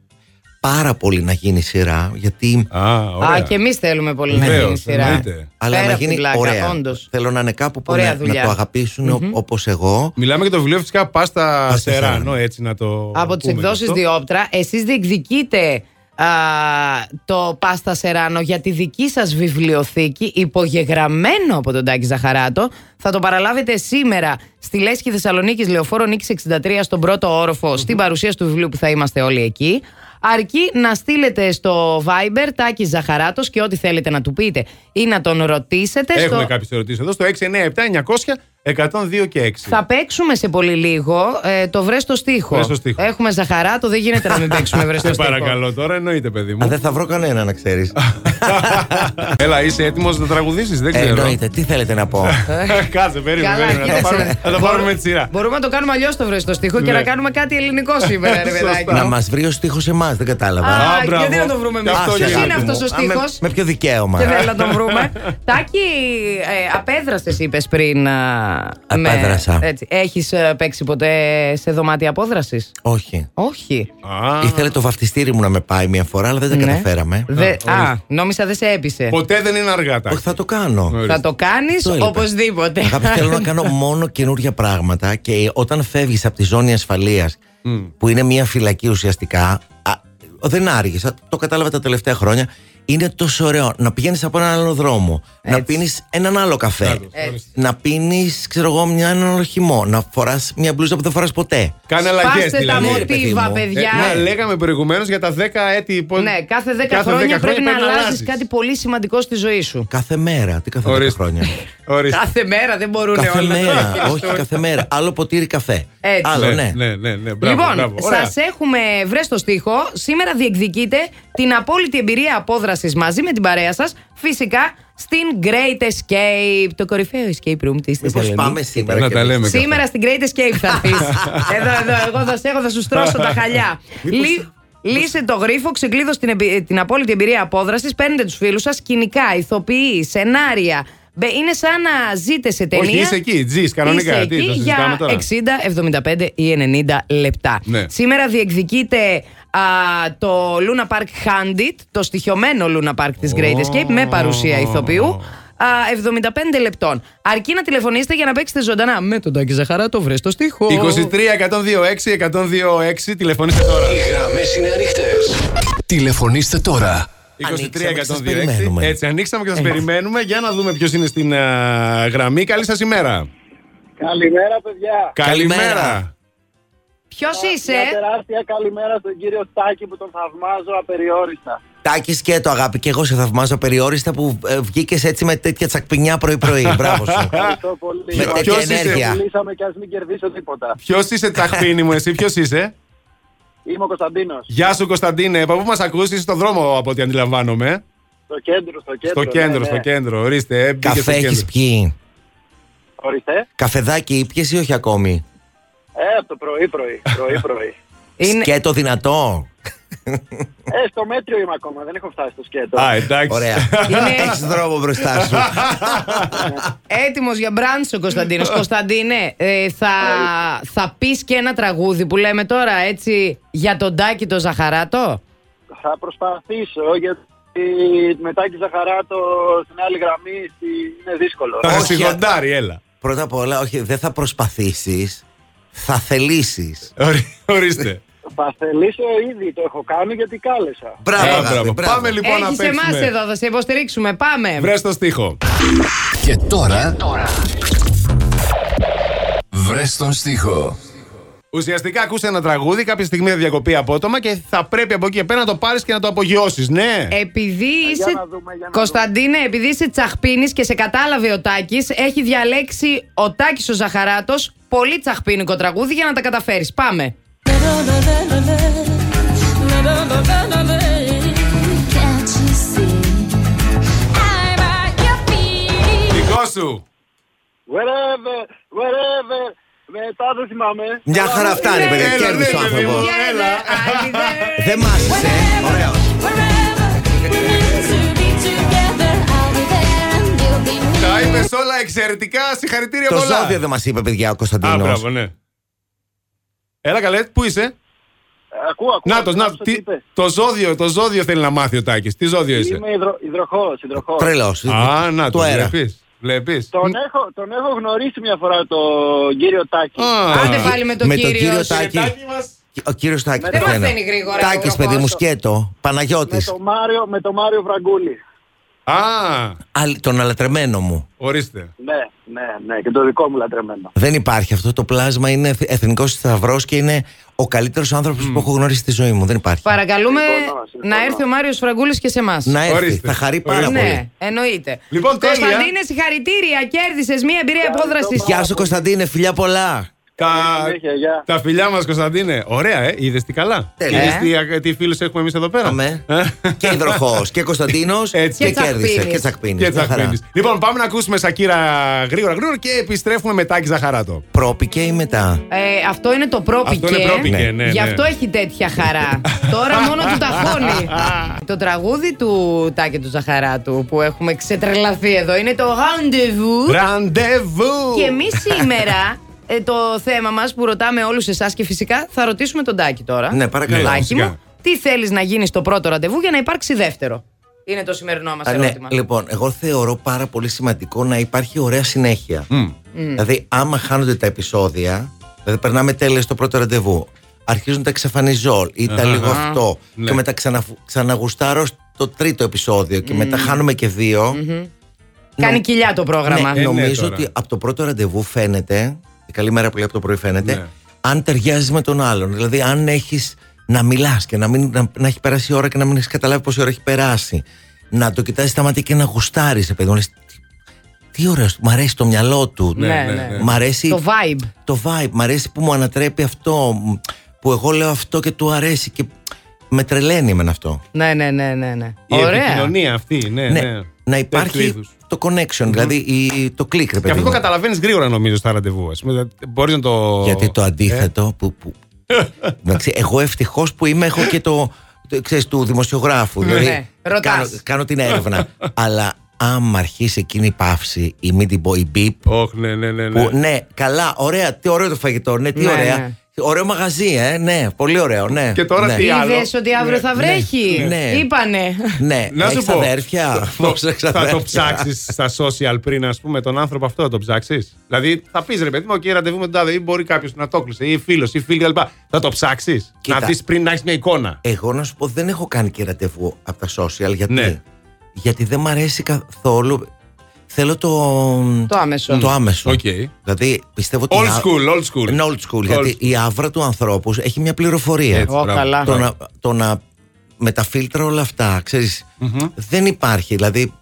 Speaker 3: πάρα πολύ να γίνει σειρά γιατί
Speaker 1: Α, ωραία.
Speaker 2: Α, και εμείς θέλουμε πολύ να
Speaker 1: Βεβαίως,
Speaker 2: γίνει σειρά.
Speaker 1: εννοείται.
Speaker 3: αλλά
Speaker 2: Πέρα
Speaker 3: να
Speaker 2: από την
Speaker 3: γίνει
Speaker 2: πλάκα,
Speaker 3: ωραία.
Speaker 2: όντως.
Speaker 3: Θέλω να είναι κάπου που
Speaker 2: Ωραία
Speaker 3: να, να
Speaker 2: δουλειά.
Speaker 3: το αγαπησουν όπως εγώ.
Speaker 1: Μιλάμε για το βιβλίο φυσικά Πάστα
Speaker 3: Πάστα
Speaker 1: Σεράνο,
Speaker 3: Σεράνο.
Speaker 1: έτσι να το.
Speaker 2: Από τις
Speaker 1: πούμε
Speaker 2: εκδόσεις
Speaker 1: αυτό.
Speaker 2: Διόπτρα, εσείς διεκδικείτε α, το Πάστα Σεράνο για τη δική σας βιβλιοθήκη υπογεγραμμένο από τον Τάκη Ζαχαράτο. Θα το παραλάβετε σήμερα στη Λέσχη Θεσσαλονίκης Λεωφόρο Νίκης 63 στον πρώτο όροφο στην παρουσίαση του βιβλίου που θα είμαστε όλοι εκεί. Αρκεί να στείλετε στο Viber Τάκη Ζαχαράτος και ό,τι θέλετε να του πείτε ή να τον ρωτήσετε.
Speaker 1: Έχουμε
Speaker 2: στο...
Speaker 1: κάποιες ερωτήσεις εδώ στο 697-900-102 και 6.
Speaker 2: Θα παίξουμε σε πολύ λίγο ε, το βρες στο στίχο.
Speaker 1: Βρες στο στίχο.
Speaker 2: Έχουμε Ζαχαράτο, δεν γίνεται να μην παίξουμε βρες *laughs* στο
Speaker 1: Σε
Speaker 2: στίχο.
Speaker 1: παρακαλώ τώρα, εννοείται, παιδί
Speaker 3: Α,
Speaker 1: μου.
Speaker 3: δεν θα βρω κανένα να ξέρεις *laughs*
Speaker 1: Έλα, είσαι έτοιμος να τραγουδήσεις, δεν
Speaker 3: ε,
Speaker 1: ξέρω.
Speaker 3: Εννοείται, τι θέλετε να πω; *laughs*
Speaker 1: Κάτσε, περίμενε.
Speaker 2: Καλά,
Speaker 1: περίμενε, να το
Speaker 2: κοίταξε.
Speaker 1: πάρουμε- Να το πάρουμε με τη σειρά.
Speaker 2: Μπορούμε να το κάνουμε αλλιώς το βρες στο στίχο και
Speaker 1: Ναι.
Speaker 2: να κάνουμε κάτι ελληνικό σήμερα, ρε
Speaker 1: Σωστά.
Speaker 2: παιδάκι.
Speaker 3: Να
Speaker 2: μου.
Speaker 3: μας βρει ο στίχος εμάς, δεν κατάλαβα
Speaker 2: Α,
Speaker 1: Α,
Speaker 2: γιατί
Speaker 1: μπράβο.
Speaker 2: να το βρούμε
Speaker 1: Και
Speaker 2: εμείς;
Speaker 1: αυτό
Speaker 2: Ποιος
Speaker 1: για
Speaker 2: είναι
Speaker 1: άτομο.
Speaker 2: αυτός ο
Speaker 3: Α, με-
Speaker 2: στίχος;
Speaker 3: Με ποιο δικαίωμα;
Speaker 2: Και θέλω να τον βρούμε. Τάκη, ε, απέδρασε, είπες πριν. Α, με-
Speaker 3: Απέδρασα.
Speaker 2: έτσι. Έχεις παίξει ποτέ σε δωμάτια απόδρασης;
Speaker 3: Όχι
Speaker 2: Όχι.
Speaker 1: Α,
Speaker 3: Ήθελε το βαφτιστήρι μου να με πάει μια φορά Αλλά δεν τα
Speaker 2: Ναι.
Speaker 3: καταφέραμε
Speaker 2: Δε-
Speaker 1: ορίστε.
Speaker 2: Α, νόμιζα δεν σε έπεισε.
Speaker 1: Ποτέ δεν είναι αργά, Τάκη.
Speaker 3: Όχι θα το κάνω
Speaker 2: Θα το κάνεις
Speaker 3: Το έλειπε.
Speaker 2: οπωσδήποτε.
Speaker 3: Αγάπη, θέλω να κάνω *laughs* μόνο καινούργια πράγματα και όταν φεύγεις από τη ζώνη ασφαλείας, που είναι μια φυλακή ουσιαστικά, α, δεν άργησα, το κατάλαβα τα τελευταία χρόνια. Είναι τόσο ωραίο να πηγαίνεις από έναν άλλο δρόμο, να
Speaker 2: Έτσι.
Speaker 3: πίνεις έναν άλλο καφέ,
Speaker 1: Μπράβο,
Speaker 2: Έτσι.
Speaker 3: να πίνεις, ξέρω εγώ, μια, έναν άλλο χυμό, να φοράς μια μπλούζα που δεν φοράς ποτέ.
Speaker 1: Κάνε αλλαγές
Speaker 2: Σπάστε τα
Speaker 1: δηλαδή.
Speaker 3: ρε παιδί
Speaker 2: μοτίβα,
Speaker 3: μου.
Speaker 2: παιδιά.
Speaker 1: Ε, ναι, λέγαμε προηγουμένως για τα 10 έτη. πώς-
Speaker 2: Ναι, κάθε 10
Speaker 1: κάθε
Speaker 2: χρόνια
Speaker 1: 10
Speaker 2: πρέπει να αλλάζεις
Speaker 1: αλλάζεις.
Speaker 2: κάτι πολύ σημαντικό στη ζωή σου.
Speaker 3: Κάθε μέρα, τι κάθε 10
Speaker 1: Ορίστε.
Speaker 3: χρόνια. *laughs*
Speaker 1: Ορίστε.
Speaker 2: Κάθε μέρα δεν μπορούν
Speaker 3: κάθε
Speaker 2: όλα.
Speaker 3: μέρα, όχι κάθε μέρα. Άλλο ποτήρι καφέ.
Speaker 2: Έτσι.
Speaker 3: Άλλο, ναι.
Speaker 1: ναι, ναι, ναι. Μπράβο,
Speaker 2: λοιπόν,
Speaker 1: μπράβο. Ωραία.
Speaker 2: σα έχουμε βρει στο στίχο. Σήμερα διεκδικείτε την απόλυτη εμπειρία απόδραση μαζί με την παρέα σας. Φυσικά στην Great Escape, το κορυφαίο escape room της
Speaker 3: Μήπως
Speaker 2: Θεσσαλονίκη.
Speaker 3: πάμε σήμερα.
Speaker 1: Να
Speaker 3: και
Speaker 1: τα
Speaker 3: εμείς.
Speaker 1: λέμε.
Speaker 2: Σήμερα στην Great Escape θα έρθεις. *laughs* εδώ, εδώ, εγώ θα σε έχω, θα σου στρώσω τα χαλιά. Λύ- Λύσε το γρίφο, ξεκλείδωσε την, εμπει- την απόλυτη εμπειρία απόδρασης. Παίρνετε τους φίλους σας, σκηνικά, ηθοποιοί, σενάρια. Μπε- Είναι σαν να ζείτε σε ταινία.
Speaker 1: Όχι, είσαι εκεί, τζι, κανονικά.
Speaker 2: Είσαι
Speaker 1: Τι,
Speaker 2: εκεί
Speaker 1: το συζητάμε
Speaker 2: για
Speaker 1: τώρα.
Speaker 2: 60, 75 ή 90 λεπτά.
Speaker 1: Ναι.
Speaker 2: Σήμερα διεκδικείτε α, το Luna Park Handit, το στοιχειωμένο Luna Park της Great Escape με παρουσία ηθοποιού. Α, 75 λεπτών. Αρκεί να τηλεφωνήσετε για να παίξετε ζωντανά με τον Τάκη Ζαχαρά, το βρες στο στίχο.
Speaker 1: 23-126-126, τηλεφωνήστε τώρα.
Speaker 4: Οι γραμμές είναι ανοιχτές. Τηλεφωνήστε τώρα.
Speaker 3: Ανοίξαμε και σας
Speaker 1: 23-126.
Speaker 3: περιμένουμε.
Speaker 1: Έτσι, ανοίξαμε και σας περιμένουμε για να δούμε ποιος είναι στην α, γραμμή. Καλή σας ημέρα.
Speaker 5: Καλημέρα, παιδιά.
Speaker 1: Καλημέρα.
Speaker 2: Ποιος είσαι,
Speaker 5: Μια τεράστια καλημέρα στον κύριο Στάκη που τον θαυμάζω απεριόριστα.
Speaker 3: Τάκης και το αγάπη, και εγώ σε θαυμάζω περιόριστα που ε, βγήκες έτσι με τέτοια τσακπινιά πρωί-πρωί. *laughs* Μπράβο σου.
Speaker 5: Ευχαριστώ πολύ.
Speaker 3: Με
Speaker 5: Μας
Speaker 3: τέτοια
Speaker 1: ποιος είσαι;
Speaker 3: ενέργεια.
Speaker 5: Μιλήσαμε και ας μην κερδίσω τίποτα.
Speaker 1: Ποιος είσαι, τσαχπίνη μου, εσύ, ποιος είσαι;
Speaker 5: Είμαι ο Κωνσταντίνος.
Speaker 1: Γεια σου, Κωνσταντίνε. Από πού μας ακούσει, στον δρόμο από ό,τι αντιλαμβάνομαι.
Speaker 5: Στο κέντρο, στο κέντρο.
Speaker 1: Στο κέντρο,
Speaker 5: ναι,
Speaker 1: στο
Speaker 5: ναι.
Speaker 1: κέντρο. Ορίστε, ε, μπήκε στο
Speaker 3: Καφέ
Speaker 1: κέντρο.
Speaker 3: έχει πιει;
Speaker 5: Ορίστε.
Speaker 3: Καφεδάκι ήπιες ή όχι ακόμη;
Speaker 5: Ε, από το πρωί, πρωί. πρωί, πρωί. *laughs*
Speaker 2: είναι,
Speaker 3: Σκέτο δυνατό.
Speaker 5: ε, στο μέτριο είμαι ακόμα. Δεν έχω φτάσει στο σκέτο.
Speaker 1: Α, εντάξει.
Speaker 3: Ωραία. *laughs*
Speaker 2: Είναι-
Speaker 3: Έχεις δρόμο μπροστά σου. *laughs*
Speaker 2: έτοιμος για μπράντς ο Κωνσταντίνος. Κωνσταντίνε, ε, θα, θα πεις και ένα τραγούδι που λέμε τώρα, έτσι, για τον Τάκη το Ζαχαράτο;
Speaker 5: Θα προσπαθήσω γιατί μετά και Ζαχαράτο στην άλλη γραμμή στη- είναι δύσκολο.
Speaker 1: Θα
Speaker 3: Όχι.
Speaker 1: σιγοντάρει, έλα.
Speaker 3: Πρώτα απ' όλα, όχι, δεν θα προσπαθήσεις. Θα θελήσεις.
Speaker 1: Ορι- Ορίστε.
Speaker 5: Θα θελήσω ήδη, το έχω κάνει γιατί κάλεσα.
Speaker 3: Μπράβο,
Speaker 1: Ε,
Speaker 3: αγάπη,
Speaker 1: μπράβο.
Speaker 3: μπράβο.
Speaker 1: Πάμε λοιπόν να
Speaker 2: Έχεις εμάς
Speaker 1: παίξουμε.
Speaker 2: εδώ, θα σε υποστηρίξουμε. Πάμε.
Speaker 1: Βρες το στίχο.
Speaker 4: Και τώρα. Βρες τον στίχο.
Speaker 1: Ουσιαστικά ακούσε ένα τραγούδι, κάποια στιγμή θα διακοπεί απότομα και θα πρέπει από εκεί και πέρα να το πάρεις και να το απογειώσεις. Ναι.
Speaker 2: Επειδή είσαι.
Speaker 5: να δούμε, για να
Speaker 2: Κωνσταντίνε, επειδή είσαι τσαχπίνης και σε κατάλαβε ο Τάκης, έχει διαλέξει ο Τάκης ο Ζαχαράτος πολύ τσαχπίνικο τραγούδι για να τα καταφέρεις. Πάμε.
Speaker 6: Can't you see? I'm at your feet.
Speaker 1: Δικό σου.
Speaker 5: Wherever, wherever. Μετά δεν θυμάμαι.
Speaker 3: Μια χαρά φτάνει,
Speaker 2: Ναι,
Speaker 3: παιδιά.
Speaker 1: έλα,
Speaker 3: Κέρδισε ο
Speaker 1: ναι, παιδί
Speaker 3: άνθρωπος.
Speaker 1: μου.
Speaker 2: Yeah,
Speaker 1: Έλα.
Speaker 2: I'll be there.
Speaker 3: Δεν μάσησε. Ωραίο.
Speaker 6: Wherever we're meant to be together, I'll be there and you'll be me.
Speaker 1: Τα είπες όλα εξαιρετικά. Συγχαρητήρια
Speaker 3: Το
Speaker 1: πολλά.
Speaker 3: ζώδιο δεν μας είπε, παιδιά, ο
Speaker 1: Α,
Speaker 3: Κωνσταντίνο.
Speaker 1: μπράβο, ναι. Έλα καλέ, πού είσαι;
Speaker 5: Ακούω, ακούω.
Speaker 1: Να το, να
Speaker 5: άκουσα τι
Speaker 1: τι,
Speaker 5: είπες;
Speaker 1: το ζώδιο, το ζώδιο θέλει να μάθει ο Τάκης. Τι ζώδιο είσαι;
Speaker 5: Είμαι υδρο, υδροχός, υδροχός.
Speaker 3: Τρελός.
Speaker 1: Α, να το
Speaker 3: το αέρα.
Speaker 1: βλέπεις. Βλέπεις;
Speaker 5: Τον έχω, τον έχω γνωρίσει μια φορά τον κύριο Τάκη.
Speaker 1: Α,
Speaker 2: Άντε πάλι με τον
Speaker 3: Με τον
Speaker 2: κύριο.
Speaker 3: κύριο
Speaker 2: σου.
Speaker 3: Τάκη.
Speaker 1: Τάκη μας.
Speaker 3: Ο κύριος Τάκη.
Speaker 5: Δεν
Speaker 3: πεθαίνει.
Speaker 2: μαθαίνει γρήγορα,
Speaker 3: Τάκης,
Speaker 2: Γιώργο.
Speaker 3: παιδί μου, σκέτο. Παναγιώτης.
Speaker 5: Με τον Μάριο, με τον Μάριο Βραγκούλη.
Speaker 1: Α,
Speaker 3: Τον αλατρεμένο μου.
Speaker 1: ορίστε.
Speaker 5: Ναι, ναι, ναι, και το δικό μου λατρεμένο.
Speaker 3: Δεν υπάρχει αυτό το πλάσμα. Είναι εθνικός θησαυρό και είναι ο καλύτερος άνθρωπος που έχω γνωρίσει στη ζωή μου. Δεν υπάρχει.
Speaker 2: Παρακαλούμε
Speaker 5: Συμφωνώ, συμφωνώ.
Speaker 2: να έρθει ο Μάριος Φραγκούλης και σε εμάς.
Speaker 3: Να έρθει.
Speaker 1: Ορίστε.
Speaker 3: Θα χαρεί πάρα
Speaker 1: Ορίστε.
Speaker 3: πολύ.
Speaker 2: Ναι, εννοείται.
Speaker 1: Λοιπόν, τέλεια.
Speaker 2: Κωνσταντίνε, συγχαρητήρια. Κέρδισες μία εμπειρία απόδρασης.
Speaker 3: Γεια σου, Κωνσταντίνε, φιλιά πολλά.
Speaker 1: Τα,
Speaker 5: συνέχεια, γεια.
Speaker 1: τα φιλιά μας Κωνσταντίνε. Ωραία, ε. Είδες τι καλά.
Speaker 3: Τέλεια.
Speaker 1: Είδες τι, τι φίλους έχουμε εμείς εδώ πέρα.
Speaker 3: Αμέ.
Speaker 1: Ε,
Speaker 3: και υδροχό και Κωνσταντίνος *laughs*
Speaker 1: Έτσι.
Speaker 3: και
Speaker 2: Και
Speaker 3: κέρδισε.
Speaker 2: Τσακπίνης.
Speaker 3: Και τσακπίνη.
Speaker 1: Και τσακπίνης. Λοιπόν, πάμε να ακούσουμε Σακύρα γρήγορα γρήγορα και επιστρέφουμε με Τάκη Ζαχαράτο.
Speaker 3: Πρόπηκε ή μετά;
Speaker 2: Ε, αυτό είναι το πρόπηκε.
Speaker 1: Αυτό είναι πρόπηκε, ναι, ναι.
Speaker 2: Γι' αυτό έχει τέτοια χαρά. *laughs* Τώρα μόνο του ταχώνει. το τραγούδι του Τάκη του Ζαχαράτου που έχουμε ξετρελαθεί εδώ είναι το Rendezvous.
Speaker 1: Ραντεβού!
Speaker 2: Και εμείς σήμερα *laughs* ε, το θέμα μας που ρωτάμε όλους εσάς και φυσικά θα ρωτήσουμε τον Τάκη τώρα.
Speaker 3: Ναι, παρακαλώ.
Speaker 2: Τάκη
Speaker 1: φυσικά.
Speaker 2: μου, τι θέλεις να γίνεις στο πρώτο ραντεβού για να υπάρξει δεύτερο; Είναι το σημερινό μας
Speaker 3: Α, ναι,
Speaker 2: ερώτημα.
Speaker 3: λοιπόν, εγώ θεωρώ πάρα πολύ σημαντικό να υπάρχει ωραία συνέχεια. Δηλαδή, άμα χάνονται τα επεισόδια, δηλαδή περνάμε τέλεια στο πρώτο ραντεβού, αρχίζουν τα εξαφανιζόλ ή τα λίγο αυτό,
Speaker 1: Ναι.
Speaker 3: και μετά ξανα, ξαναγουστάρω στο τρίτο επεισόδιο και μετά χάνουμε και δυο
Speaker 2: Κάνει κοιλιά το πρόγραμμα.
Speaker 3: Ναι,
Speaker 1: Ε, ναι,
Speaker 3: νομίζω
Speaker 1: τώρα.
Speaker 3: ότι από το πρώτο ραντεβού φαίνεται, η καλή μέρα που λέει από το πρωί φαίνεται,
Speaker 1: Ναι.
Speaker 3: αν ταιριάζεις με τον άλλον. Δηλαδή, αν έχεις να μιλάς και να, μην, να, να έχει περάσει η ώρα και να μην έχεις καταλάβει πόση ώρα έχει περάσει. Να το κοιτάζει στα μάτια και να γουστάρεις, παιδί μου. Λες, τι, τι ωραίος, μ' αρέσει το μυαλό του.
Speaker 2: Ναι,
Speaker 1: ναι,
Speaker 2: ναι.
Speaker 1: ναι.
Speaker 3: Μ' αρέσει
Speaker 2: Το vibe.
Speaker 3: το vibe, μ' αρέσει που μου ανατρέπει αυτό, που εγώ λέω αυτό και του αρέσει και με τρελαίνει με αυτό.
Speaker 2: Ναι, ναι, ναι, ναι. ναι.
Speaker 1: Η
Speaker 2: Ωραία.
Speaker 1: επικοινωνία αυτή, ναι,
Speaker 3: Ναι,
Speaker 1: ναι.
Speaker 3: Να
Speaker 1: Τέτοιου
Speaker 3: υπάρχει
Speaker 1: είδους.
Speaker 3: το connection, δηλαδή η, το click, ρε
Speaker 1: Και
Speaker 3: παιδί
Speaker 1: αυτό το
Speaker 3: μου.
Speaker 1: καταλαβαίνεις γρήγορα νομίζω στα ραντεβού. Ας πούμε, μπορείς να το.
Speaker 3: Γιατί το
Speaker 1: Ε,
Speaker 3: αντίθετο που. που εντάξει, εγώ ευτυχώς που είμαι, έχω και το. το ξέρεις, του δημοσιογράφου. δηλαδή,
Speaker 2: Ναι, ρωτάς.
Speaker 3: κάνω, κάνω την έρευνα. αλλά άμα αρχίσει εκείνη η παύση, η μην την πω, η beep,
Speaker 1: Όχ, ναι, ναι, ναι. ναι.
Speaker 3: που ναι, καλά, ωραία, τι ωραίο το φαγητό, ναι, τι
Speaker 2: Ναι,
Speaker 3: ωραία.
Speaker 2: ναι.
Speaker 3: Ωραίο μαγαζί, ε, ναι, πολύ ωραίο, ναι.
Speaker 1: Και τώρα
Speaker 3: ναι.
Speaker 1: τι άλλο;
Speaker 2: Είδες ότι αύριο
Speaker 1: Ναι,
Speaker 2: θα βρέχει;
Speaker 3: ναι, ναι.
Speaker 2: Είπανε.
Speaker 3: Ναι,
Speaker 1: Να σου
Speaker 3: έχεις
Speaker 1: πω.
Speaker 3: αδέρφια; Πόσα *laughs* έχεις
Speaker 1: θα το
Speaker 3: αδέρφια;
Speaker 1: ψάξεις στα social πριν, ας πούμε, τον άνθρωπο αυτό, θα το ψάξεις; Δηλαδή, θα πεις ρε παιδί μου, OK, ραντεβού με τον τάδε, ή μπορεί κάποιος να το κλείσε, ή φίλος, ή φίλη κλπ. Θα το ψάξεις;
Speaker 3: Κοίτα.
Speaker 1: Να δεις πριν να έχεις μια εικόνα;
Speaker 3: Εγώ να σου πω, δεν έχω κάνει και ραντεβού από τα social. Γιατί,
Speaker 1: Ναι.
Speaker 3: γιατί δεν μ' αρέσει καθόλου. Θέλω το.
Speaker 2: Το άμεσο.
Speaker 3: Το άμεσο.
Speaker 1: Οκ.
Speaker 3: Δηλαδή πιστεύω ότι.
Speaker 1: Old
Speaker 3: η α-
Speaker 1: school, old school.
Speaker 3: Είναι old school. γιατί η αύρα του ανθρώπου έχει μια πληροφορία.
Speaker 1: Έτσι.
Speaker 2: Ω,
Speaker 1: μπράβο.
Speaker 2: καλά.
Speaker 3: Το, να, το να. Με τα φίλτρα όλα αυτά, ξέρεις, δεν υπάρχει. Δηλαδή,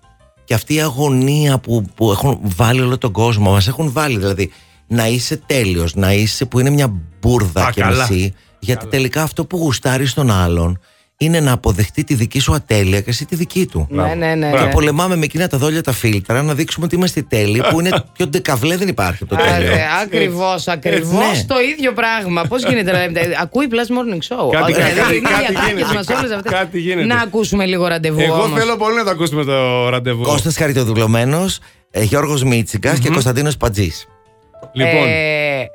Speaker 3: και αυτή η αγωνία που, που έχουν βάλει όλο τον κόσμο, μας έχουν βάλει δηλαδή να είσαι τέλειος, να είσαι που είναι μια μπουρδα
Speaker 1: Α,
Speaker 3: και
Speaker 1: καλά.
Speaker 3: μισή, γιατί τελικά αυτό που γουστάρεις στον άλλον είναι να αποδεχτεί τη δική σου ατέλεια και εσύ τη δική του.
Speaker 2: Ναι, ναι, ναι.
Speaker 1: Μπράβο.
Speaker 2: ναι.
Speaker 3: Πολεμάμε με εκείνα τα δόλια τα φίλτρα να δείξουμε ότι είμαστε τέλειοι, που είναι *laughs* πιο ντεκαβλέ δεν υπάρχει από το τέλειο.
Speaker 2: Ακριβώς, ακριβώς
Speaker 3: Ναι.
Speaker 2: το ίδιο πράγμα. Πώς γίνεται να λέμε. Ακούει Plus Morning Show.
Speaker 1: Κάτι-
Speaker 2: Δηλαδή,
Speaker 1: κάτι-
Speaker 2: είναι
Speaker 1: κάτι
Speaker 2: οι ατάκες
Speaker 1: γίνεται.
Speaker 2: μας όλες αυτές.
Speaker 1: Κάτι γίνεται.
Speaker 2: Να ακούσουμε λίγο ραντεβού.
Speaker 1: Εγώ
Speaker 2: όμως.
Speaker 1: θέλω πολύ να το ακούσουμε το ραντεβού.
Speaker 3: Κώστας Χαριτοδουλωμένος, ε, Γιώργος Μίτσικας και Κωνσταντίνος Πατζής.
Speaker 1: Λοιπόν,
Speaker 2: Ε,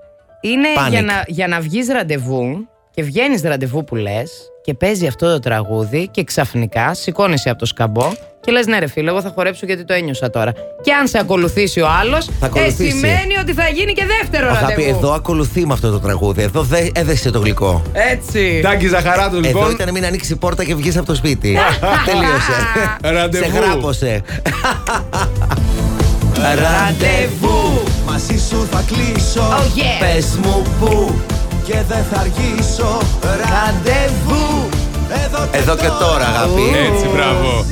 Speaker 2: είναι
Speaker 3: Panic.
Speaker 2: για να, για να βγεις ραντεβού Και βγαίνεις ραντεβού που λες και παίζει αυτό το τραγούδι και ξαφνικά σηκώνεσαι από το σκαμπό και λες: Ναι, ρε φίλε, εγώ θα χορέψω γιατί το ένιωσα τώρα. Και αν σε ακολουθήσει ο άλλος, ε,
Speaker 3: ακολουθήσει.
Speaker 2: σημαίνει ότι θα γίνει και δεύτερο
Speaker 3: Αγάπη,
Speaker 2: ραντεβού.
Speaker 3: εδώ ακολουθεί με αυτό το τραγούδι. Εδώ δε, έδεσε το γλυκό.
Speaker 2: Έτσι.
Speaker 1: Τάκη Ζαχαράτου,
Speaker 3: Εδώ
Speaker 1: λοιπόν.
Speaker 3: ήταν μην ανοίξει η πόρτα και βγεις από το σπίτι. *laughs* Τελείωσε.
Speaker 1: Ραντεβού.
Speaker 3: Σε γράπωσε. Ραντεβού.
Speaker 7: Μαζί σου θα κλείσω
Speaker 2: Oh yeah.
Speaker 3: Πες μου που.
Speaker 7: Και δεν θα αργήσω
Speaker 3: Ραντεβού.
Speaker 7: Εδώ και,
Speaker 3: Εδώ και τώρα, αγάπη.
Speaker 1: Έτσι, μπράβο.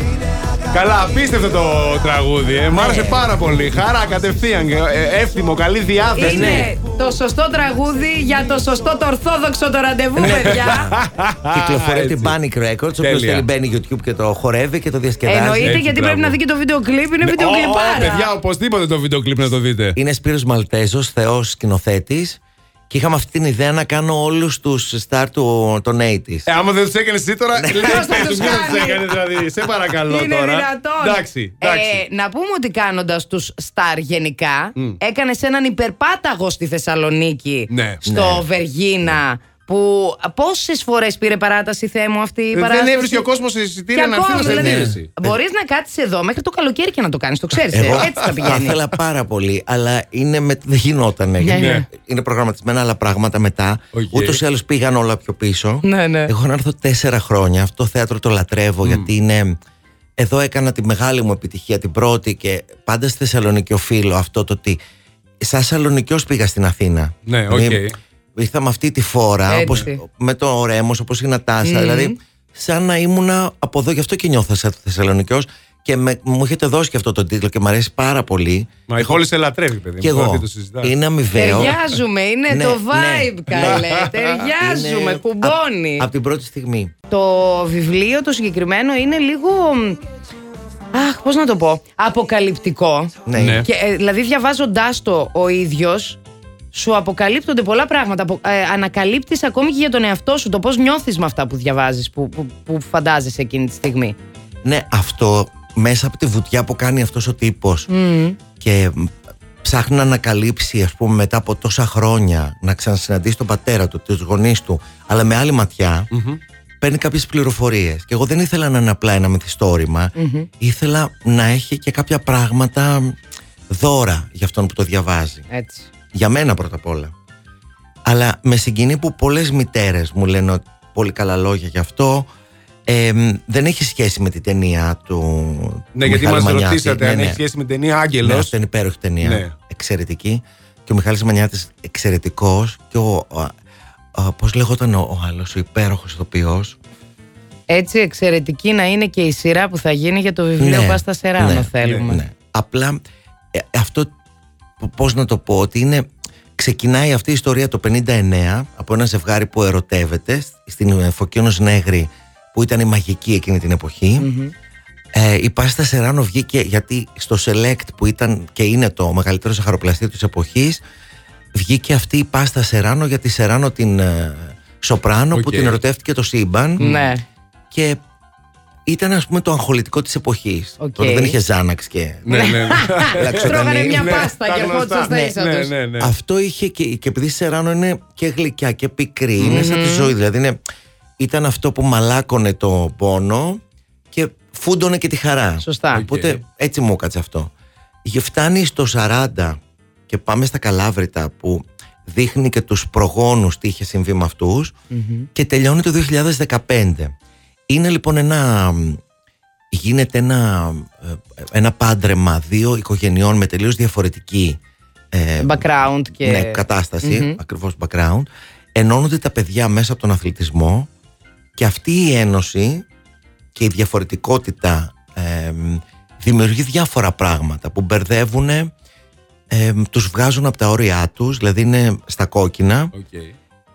Speaker 1: Καλά, απίστευτο το τραγούδι. Ε. Μ' άρεσε πάρα πολύ. Χαρά κατευθείαν. ε, ε, Εύθυμο, καλή διάθεση.
Speaker 2: Είναι το σωστό τραγούδι για το σωστό το ορθόδοξο το ραντεβού, παιδιά. *laughs*
Speaker 3: Κυκλοφορεί
Speaker 1: Έτσι.
Speaker 3: την Panic Records. Όποιο
Speaker 1: Τέλεια.
Speaker 3: θέλει μπαίνει YouTube και το χορεύει και το διασκεδάζει.
Speaker 2: Εννοείται
Speaker 1: Έτσι,
Speaker 2: γιατί
Speaker 1: μπράβο.
Speaker 2: πρέπει να δει και το βίντεο κλιπ. Είναι βίντεο
Speaker 1: Ω,
Speaker 2: κλιπάρα.
Speaker 1: Παιδιά, οπωσδήποτε το βίντεο κλιπ να το δείτε.
Speaker 3: Είναι Σπύρος Μαλτέζος, θεός σκηνοθέτης και είχαμε αυτή την ιδέα να κάνω όλους τους star του, των 80s.
Speaker 1: Ε, άμα δεν τους έκανες εσύ τώρα, λέει
Speaker 2: Ποιος θα
Speaker 1: πες
Speaker 2: τους
Speaker 1: του, μην τους
Speaker 2: κάνεις;
Speaker 1: έκανες δηλαδή. *laughs* Σε παρακαλώ
Speaker 2: Είναι
Speaker 1: τώρα.
Speaker 2: δυνατόν.
Speaker 1: Εντάξει, εντάξει.
Speaker 2: Ε, να πούμε ότι κάνοντας τους Σταρ γενικά, έκανες έναν υπερπάταγο στη Θεσσαλονίκη,
Speaker 1: Ναι.
Speaker 2: στο Βεργίνα. Που πόσες φορές πήρε παράταση Θεέ μου αυτή η
Speaker 1: Ε,
Speaker 2: παράσταση;
Speaker 1: Δεν έβρισκε ο κόσμος εισιτήρια να έρθει να σε
Speaker 2: δηλαδή,
Speaker 1: ενδιαφέρει.
Speaker 2: Μπορείς να κάτσεις εδώ μέχρι το καλοκαίρι και να το κάνεις. Το ξέρεις.
Speaker 3: Εγώ
Speaker 2: Έτσι θα
Speaker 3: θα
Speaker 2: πηγαίνει.
Speaker 3: ήθελα πάρα πολύ, αλλά είναι με, δεν γινότανε. γιατί
Speaker 2: ναι.
Speaker 3: Είναι προγραμματισμένα άλλα πράγματα μετά.
Speaker 1: Οκ.
Speaker 3: Ούτως ή άλλως πήγαν όλα πιο πίσω.
Speaker 2: Ναι, ναι.
Speaker 3: Εγώ να έρθω τέσσερα χρόνια. Αυτό το θέατρο το λατρεύω γιατί είναι. Εδώ έκανα τη μεγάλη μου επιτυχία, την πρώτη και πάντα στη Θεσσαλονίκη οφείλω αυτό το ότι. Σαν Σαλονικιός πήγα στην Αθήνα.
Speaker 1: Ναι,
Speaker 3: Δηλαδή,
Speaker 1: οκ.
Speaker 3: Ήρθα με αυτή τη φόρα,
Speaker 2: Έτσι.
Speaker 3: όπως, με το Ρέμος, όπως η Νατάσα. Δηλαδή, σαν να ήμουνα από εδώ, γι' αυτό και νιώθω σαν Θεσσαλονικιός και με, μου έχετε δώσει και αυτό το τίτλο και μου αρέσει πάρα πολύ.
Speaker 1: Μα η πόλη σε λατρεύει, παιδί.
Speaker 3: Και
Speaker 1: μου, τώρα
Speaker 3: εγώ.
Speaker 1: τι το συζητάς.
Speaker 3: Είναι αμοιβαίο.
Speaker 2: Ταιριάζουμε, είναι
Speaker 3: Ναι,
Speaker 2: το
Speaker 3: ναι,
Speaker 2: vibe,
Speaker 3: ναι.
Speaker 2: καλέ. Ταιριάζουμε,
Speaker 3: Είναι
Speaker 2: κουμπώνει.
Speaker 3: απ' την πρώτη στιγμή.
Speaker 2: Το βιβλίο το συγκεκριμένο είναι λίγο. Αχ, πώς να το πω. Αποκαλυπτικό.
Speaker 3: Ναι.
Speaker 1: Ναι.
Speaker 2: Και, ε, δηλαδή, διαβάζοντάς το ο ίδιος, σου αποκαλύπτονται πολλά πράγματα. Απο, ε, ανακαλύπτεις ακόμη και για τον εαυτό σου το πώς νιώθεις με αυτά που διαβάζεις, που, που, που φαντάζεσαι εκείνη τη στιγμή.
Speaker 3: Ναι, αυτό μέσα από τη βουτιά που κάνει αυτός ο τύπος και μ, ψάχνει να ανακαλύψει ας πούμε μετά από τόσα χρόνια να ξανασυναντήσει τον πατέρα του, τους γονείς του αλλά με άλλη ματιά, παίρνει κάποιες πληροφορίες και εγώ δεν ήθελα να είναι απλά ένα μυθιστόρημα ήθελα να έχει και κάποια πράγματα μ, δώρα για αυτόν που το διαβάζει
Speaker 2: Έτσι.
Speaker 3: Για μένα πρώτα απ' όλα. Αλλά με συγκινεί που πολλές μητέρες μου λένε ότι πολύ καλά λόγια γι' αυτό. Ε, μ, δεν έχει σχέση με την ταινία του.
Speaker 1: Ναι,
Speaker 3: του
Speaker 1: γιατί
Speaker 3: Μιχάλη
Speaker 1: μας
Speaker 3: Μανιάτης.
Speaker 1: ρωτήσατε
Speaker 3: Ναι,
Speaker 1: αν
Speaker 3: ναι.
Speaker 1: έχει σχέση με την ταινία
Speaker 3: Ναι,
Speaker 1: Άγγελο.
Speaker 3: αυτό είναι υπέροχη ταινία.
Speaker 1: Ναι.
Speaker 3: Εξαιρετική. Και ο Μιχάλης Μανιάτης εξαιρετικός. Και ο. ο, ο πώς λεγόταν ο, ο άλλος, ο υπέροχος ηθοποιός.
Speaker 2: Έτσι εξαιρετική να είναι και η σειρά που θα γίνει για το βιβλίο
Speaker 3: Ναι,
Speaker 2: Πάστα Σεράνο,
Speaker 3: ναι,
Speaker 2: θέλουμε.
Speaker 3: Ναι. Απλά ε, αυτό που- πώς να το πω ότι είναι ξεκινάει αυτή η ιστορία το 59 από ένα ζευγάρι που ερωτεύεται στην ε, Φωκίωνος Νέγρη που ήταν η μαγική εκείνη την εποχή Ε, η Πάστα Σεράνο βγήκε γιατί στο Select που ήταν και είναι το μεγαλύτερο ζαχαροπλαστείο της εποχής βγήκε αυτή η Πάστα Σεράνο για τη Σεράνο την ε, Σοπράνο που
Speaker 1: Οκ.
Speaker 3: την ερωτεύτηκε το σύμπαν
Speaker 2: Ναι.
Speaker 3: και ήταν ας πούμε το αγχολυτικό της εποχής
Speaker 2: Οκ.
Speaker 3: Τώρα δεν είχε Xanax και
Speaker 1: Ναι, ναι. ναι.
Speaker 3: Lexotanil. *laughs*
Speaker 2: Τρώγανε μια
Speaker 1: Ναι,
Speaker 2: πάστα
Speaker 1: τα
Speaker 2: και
Speaker 1: γνωστά.
Speaker 2: ερχόντουσαν στα
Speaker 1: Ναι,
Speaker 2: ίσα
Speaker 1: ναι,
Speaker 2: τους.
Speaker 1: ναι, ναι.
Speaker 3: Αυτό είχε και, και επειδή η Σεράνο είναι και γλυκιά και πικρή, είναι σαν τη ζωή. Δηλαδή είναι, ήταν αυτό που μαλάκωνε το πόνο και φούντωνε και τη χαρά.
Speaker 2: Σωστά.
Speaker 3: Οπότε έτσι μου έκατσε αυτό. Και φτάνει στο 40 και πάμε στα Καλάβρυτα που δείχνει και τους προγόνους τι είχε συμβεί με αυτούς και τελειώνει το 2015. Είναι λοιπόν ένα... Γίνεται ένα, ε, ένα πάντρεμα δύο οικογενειών με τελείως διαφορετική ε,
Speaker 2: Background και.
Speaker 3: ναι, κατάσταση, ακριβώς background. Ενώνονται τα παιδιά μέσα από τον αθλητισμό και αυτή η ένωση και η διαφορετικότητα ε, δημιουργεί διάφορα πράγματα που μπερδεύουν, ε, τους βγάζουν από τα όρια τους, δηλαδή είναι στα κόκκινα.
Speaker 1: Οκ.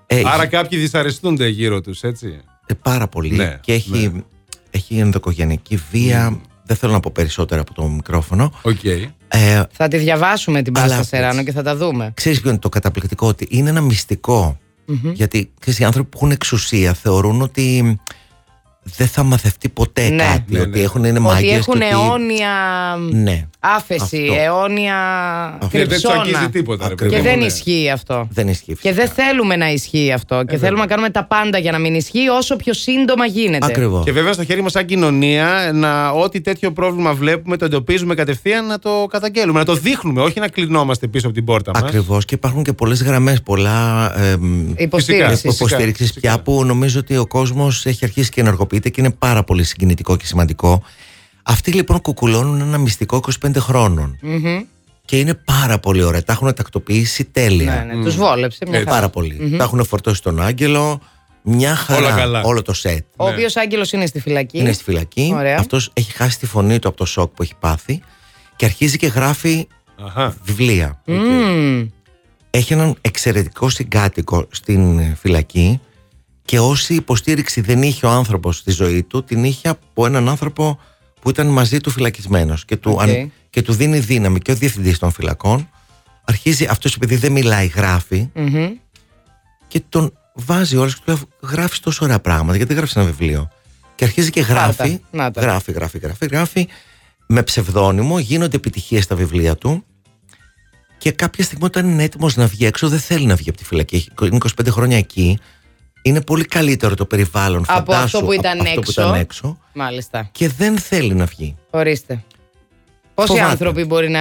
Speaker 3: Ε,
Speaker 1: Άρα κάποιοι δυσαρεστούνται γύρω τους, έτσι.
Speaker 3: Ε, πάρα πολύ
Speaker 1: Ναι,
Speaker 3: και έχει, έχει ενδοκογενειακή βία. Δεν θέλω να πω περισσότερα από το μικρόφωνο.
Speaker 1: Οκ.
Speaker 3: Ε,
Speaker 2: Θα τη διαβάσουμε την Πάστα
Speaker 3: Αλά
Speaker 2: Σεράνο και θα τα δούμε.
Speaker 3: Ξέρεις ποιο είναι το καταπληκτικό ότι είναι ένα μυστικό. Γιατί ξέρεις, οι άνθρωποι που έχουν εξουσία θεωρούν ότι δεν θα μαθευτεί ποτέ
Speaker 2: Ναι.
Speaker 3: κάτι.
Speaker 1: Ναι,
Speaker 3: ότι
Speaker 1: ναι.
Speaker 3: έχουν είναι
Speaker 2: Ότι
Speaker 3: μάγκες
Speaker 2: έχουν
Speaker 3: και ότι-
Speaker 2: αιώνια
Speaker 3: Ναι.
Speaker 2: άφεση,
Speaker 3: Αυτό.
Speaker 2: αιώνια
Speaker 1: Και δεν τους
Speaker 2: κρυψώνα.
Speaker 1: αγγίζει τίποτα. ρε
Speaker 3: Ακριβώς.
Speaker 2: Και
Speaker 1: παιδί μου,
Speaker 2: δεν
Speaker 1: ναι.
Speaker 2: ισχύει αυτό.
Speaker 3: Δεν ισχύει.
Speaker 2: Και
Speaker 3: φυσικά.
Speaker 2: δεν θέλουμε να ισχύει αυτό. Και θέλουμε να κάνουμε τα πάντα για να μην ισχύει όσο πιο σύντομα γίνεται.
Speaker 3: Ακριβώς.
Speaker 1: Και βέβαια στο χέρι μας, σαν κοινωνία, να ό,τι τέτοιο πρόβλημα βλέπουμε, το εντοπίζουμε κατευθείαν να το καταγγέλουμε. Να το δείχνουμε, όχι να κλεινόμαστε πίσω από την πόρτα μας.
Speaker 3: Ακριβώς και υπάρχουν και πολλές γραμμές, πολλά εμ,
Speaker 2: Υποστήριξη.
Speaker 1: Φυσικά.
Speaker 3: υποστήριξης
Speaker 1: φυσικά.
Speaker 3: πια που νομίζω ότι ο κόσμος έχει αρχίσει και ενεργοποιείται και είναι πάρα πολύ συγκινητικό και σημαντικό. Αυτοί λοιπόν κουκουλώνουν ένα μυστικό 25 χρονων Και είναι πάρα πολύ ωραία. Τα έχουν τακτοποιήσει τέλεια.
Speaker 2: Ναι, ναι, τους βόλεψε μια
Speaker 1: Έτσι.
Speaker 2: χαρά.
Speaker 3: Πάρα πολύ. Τα έχουν φορτώσει τον Άγγελο. Μια χαρά.
Speaker 1: Όλα καλά.
Speaker 3: Όλο το σετ.
Speaker 2: Ο οποίος Άγγελος είναι στη φυλακή.
Speaker 3: Είναι στη φυλακή.
Speaker 2: Ωραία.
Speaker 3: Αυτός έχει χάσει τη φωνή του από το σοκ που έχει πάθει και αρχίζει και γράφει
Speaker 1: Αχα.
Speaker 3: βιβλία.
Speaker 2: Μμμ.
Speaker 3: Έχει έναν εξαιρετικό συγκάτοικο στην ε, φυλακή και όση υποστήριξη δεν είχε ο άνθρωπος στη ζωή του, την είχε από έναν άνθρωπο που ήταν μαζί του φυλακισμένος και του,
Speaker 2: Οκ.
Speaker 3: αν- και του δίνει δύναμη και ο διευθυντής των φυλακών αρχίζει αυτός επειδή δεν μιλάει γράφει
Speaker 2: Μμμ.
Speaker 3: και τον βάζει όλες και του λέει γράφεις τόσο ωραία πράγματα γιατί δεν γράφεις ένα βιβλίο και αρχίζει και γράφει
Speaker 2: Πάρτα. Να τα.
Speaker 3: γράφει, γράφει, γράφει, γράφει με ψευδόνυμο γίνονται επιτυχίες στα βιβλία του και κάποια στιγμή όταν είναι έτοιμος να βγει έξω δεν θέλει να βγει από τη φυλακή Έχει- είναι 25 χρόνια εκεί είναι πολύ καλύτερο το περιβάλλον
Speaker 2: Από
Speaker 3: φαντάσου,
Speaker 2: αυτό που ήταν
Speaker 3: από αυτό
Speaker 2: έξω.
Speaker 3: που ήταν έξω
Speaker 2: Μάλιστα.
Speaker 3: και δεν θέλει να βγει
Speaker 2: Ορίστε. Πόσοι
Speaker 3: Φοβάται.
Speaker 2: άνθρωποι μπορεί να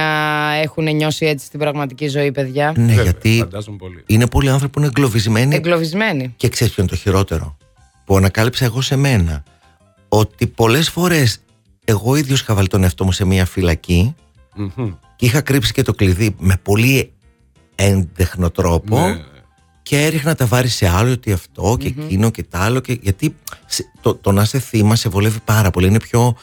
Speaker 2: έχουν νιώσει έτσι στην πραγματική ζωή, παιδιά;
Speaker 3: ναι
Speaker 1: Βέβαια,
Speaker 3: γιατί
Speaker 1: Φαντάζομαι πολύ.
Speaker 3: είναι πολλοί άνθρωποι που είναι εγκλωβισμένοι
Speaker 2: Εγκλωβισμένοι.
Speaker 3: Και ξέρεις ποιο είναι το χειρότερο; Που ανακάλυψα εγώ σε μένα. Ότι πολλές φορές εγώ ίδιος είχα βάλει τον εαυτό μου σε μια φυλακή
Speaker 1: Μμμ.
Speaker 3: και είχα κρύψει και το κλειδί με πολύ έντεχνο τρόπο
Speaker 1: Ναι.
Speaker 3: Και έριχνα τα βάρη σε άλλο ότι αυτό και εκείνο και τ' άλλο και, γιατί σε- το, το να είσαι θύμα σε βολεύει πάρα πολύ είναι πιο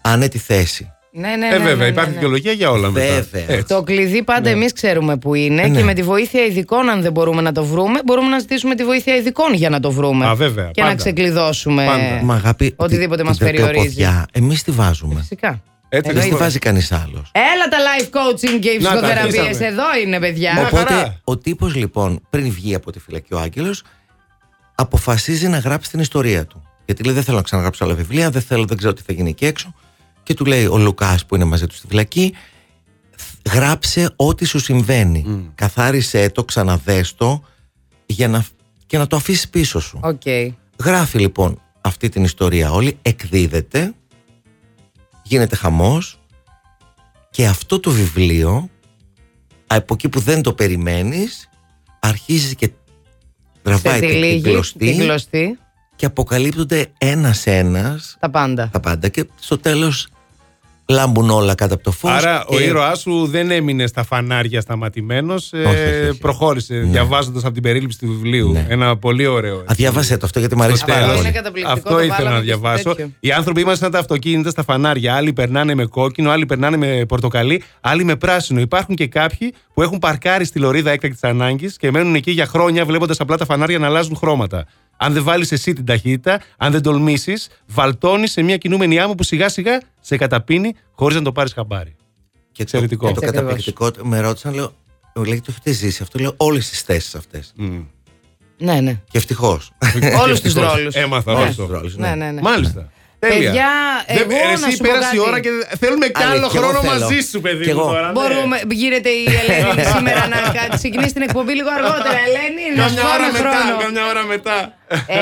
Speaker 3: άνετη θέση
Speaker 2: Ναι, ναι, ναι.
Speaker 1: Ε,
Speaker 2: ναι,
Speaker 1: βέβαια,
Speaker 2: ναι,
Speaker 1: υπάρχει
Speaker 2: ναι.
Speaker 1: δικαιολογία για όλα μετά.
Speaker 3: Βέβαια.
Speaker 1: Έτσι.
Speaker 2: Το κλειδί πάντα εμείς ξέρουμε που είναι
Speaker 3: Ε, ναι.
Speaker 2: και με τη βοήθεια ειδικών, αν δεν μπορούμε να το βρούμε, μπορούμε να ζητήσουμε τη βοήθεια ειδικών για να το βρούμε.
Speaker 1: Α, βέβαια,
Speaker 2: Και να
Speaker 1: πάντα.
Speaker 2: ξεκλειδώσουμε.
Speaker 1: Πάντα.
Speaker 3: Μα αγάπη
Speaker 2: Οτιδήποτε
Speaker 3: τη-
Speaker 2: μας
Speaker 3: την
Speaker 2: περιορίζει.
Speaker 3: τερκοποδιά, εμείς τη βάζουμε
Speaker 2: Φυσικά.
Speaker 1: Έτσι,
Speaker 3: δεν τη
Speaker 1: λοιπόν.
Speaker 3: βάζει κανείς άλλος
Speaker 2: Έλα τα life coaching και οι
Speaker 1: Να τα,
Speaker 2: ψυχοθεραπείες
Speaker 1: αρχίσαμε.
Speaker 2: εδώ είναι, παιδιά.
Speaker 1: Μια
Speaker 3: Οπότε
Speaker 1: χαρά.
Speaker 3: ο τύπος λοιπόν πριν βγει από τη φυλακή ο Άγγελος αποφασίζει να γράψει την ιστορία του. Γιατί λέει δεν θέλω να ξαναγράψω άλλα βιβλία, δεν θέλω, δεν ξέρω τι θα γίνει εκεί έξω. Και του λέει ο Λουκάς που είναι μαζί του στη φυλακή γράψε ό,τι σου συμβαίνει. Καθάρισε το, ξαναδέστο για να, και να το αφήσεις πίσω σου.
Speaker 2: Οκ.
Speaker 3: Γράφει λοιπόν αυτή την ιστορία όλη, εκδίδεται, γίνεται χαμός. Και αυτό το βιβλίο από εκεί που δεν το περιμένεις αρχίζεις και
Speaker 2: Σε
Speaker 3: τραβάει
Speaker 2: τη
Speaker 3: την
Speaker 2: λίγη,
Speaker 3: κλωστή
Speaker 2: την κλωστή,
Speaker 3: και αποκαλύπτονται ένας ένας
Speaker 2: τα πάντα.
Speaker 3: τα πάντα. Και στο τέλος λάμπουν όλα κάτω από το φως
Speaker 1: Άρα
Speaker 3: και
Speaker 1: ο ήρωάς σου δεν έμεινε στα φανάρια σταματημένος.
Speaker 3: όχι, όχι.
Speaker 1: προχώρησε διαβάζοντας από την περίληψη του βιβλίου.
Speaker 3: Ναι.
Speaker 1: Ένα πολύ ωραίο.
Speaker 3: Α, διάβασε το αυτό γιατί μου αρέσει
Speaker 1: Στο
Speaker 3: πάρα
Speaker 1: τέλος.
Speaker 2: είναι
Speaker 3: πολύ.
Speaker 2: καταπληκτικό,
Speaker 1: Αυτό
Speaker 2: το
Speaker 1: ήθελα
Speaker 2: βάλαμε
Speaker 1: να
Speaker 2: και στο
Speaker 1: διαβάσω.
Speaker 2: τέτοιο.
Speaker 1: Οι άνθρωποι είμαστε σαν τα αυτοκίνητα στα φανάρια. Άλλοι περνάνε με κόκκινο, άλλοι περνάνε με πορτοκαλί, άλλοι με πράσινο. Υπάρχουν και κάποιοι που έχουν παρκάρει στη λωρίδα έκτακτης ανάγκης και μένουν εκεί για χρόνια βλέποντας απλά τα φανάρια να αλλάζουν χρώματα. Αν δεν βάλεις εσύ την ταχύτητα, αν δεν τολμήσεις, βαλτώνεις σε μια κινούμενη άμμο που σιγά σιγά σε καταπίνει χωρίς να το πάρεις χαμπάρι.
Speaker 3: Και
Speaker 1: Εξαιρετικό.
Speaker 3: το, και το
Speaker 2: Έτσι
Speaker 3: καταπληκτικό με ρώτησαν λέω μου λέει το έχετε ζήσει αυτό λέω όλες τις θέσεις αυτές
Speaker 1: Μμ.
Speaker 2: Ναι, ναι.
Speaker 3: και ευτυχώς
Speaker 2: Όλους τους
Speaker 1: Ευτυχώς.
Speaker 2: ρόλους.
Speaker 1: Έμαθα
Speaker 2: Ναι.
Speaker 1: όλους το.
Speaker 3: Ρόλους,
Speaker 2: Ναι, ναι, ναι.
Speaker 1: Μάλιστα. Τέλεια.
Speaker 2: Παιδιά,
Speaker 1: Δεν-
Speaker 2: εγώ
Speaker 1: ρε,
Speaker 2: να
Speaker 1: εσύ
Speaker 2: σου πω
Speaker 1: πέρασε η
Speaker 2: κάτι.
Speaker 1: ώρα και θέλουμε κι
Speaker 3: Αλήθεια,
Speaker 1: άλλο
Speaker 3: κι εγώ
Speaker 1: χρόνο
Speaker 3: θέλω.
Speaker 1: μαζί σου, παιδί
Speaker 3: Κι
Speaker 1: μου.
Speaker 3: εγώ.
Speaker 1: τώρα, ναι.
Speaker 2: Μπορούμε, γίνεται η Ελένη *laughs* σήμερα να κα- ξεκινήσει την εκπομπή λίγο αργότερα. Ελένη, να σου
Speaker 1: Καμιά ώρα
Speaker 2: πάρουμε
Speaker 1: μετά,
Speaker 2: χρόνο.
Speaker 1: καμιά ώρα μετά.
Speaker 2: Ε,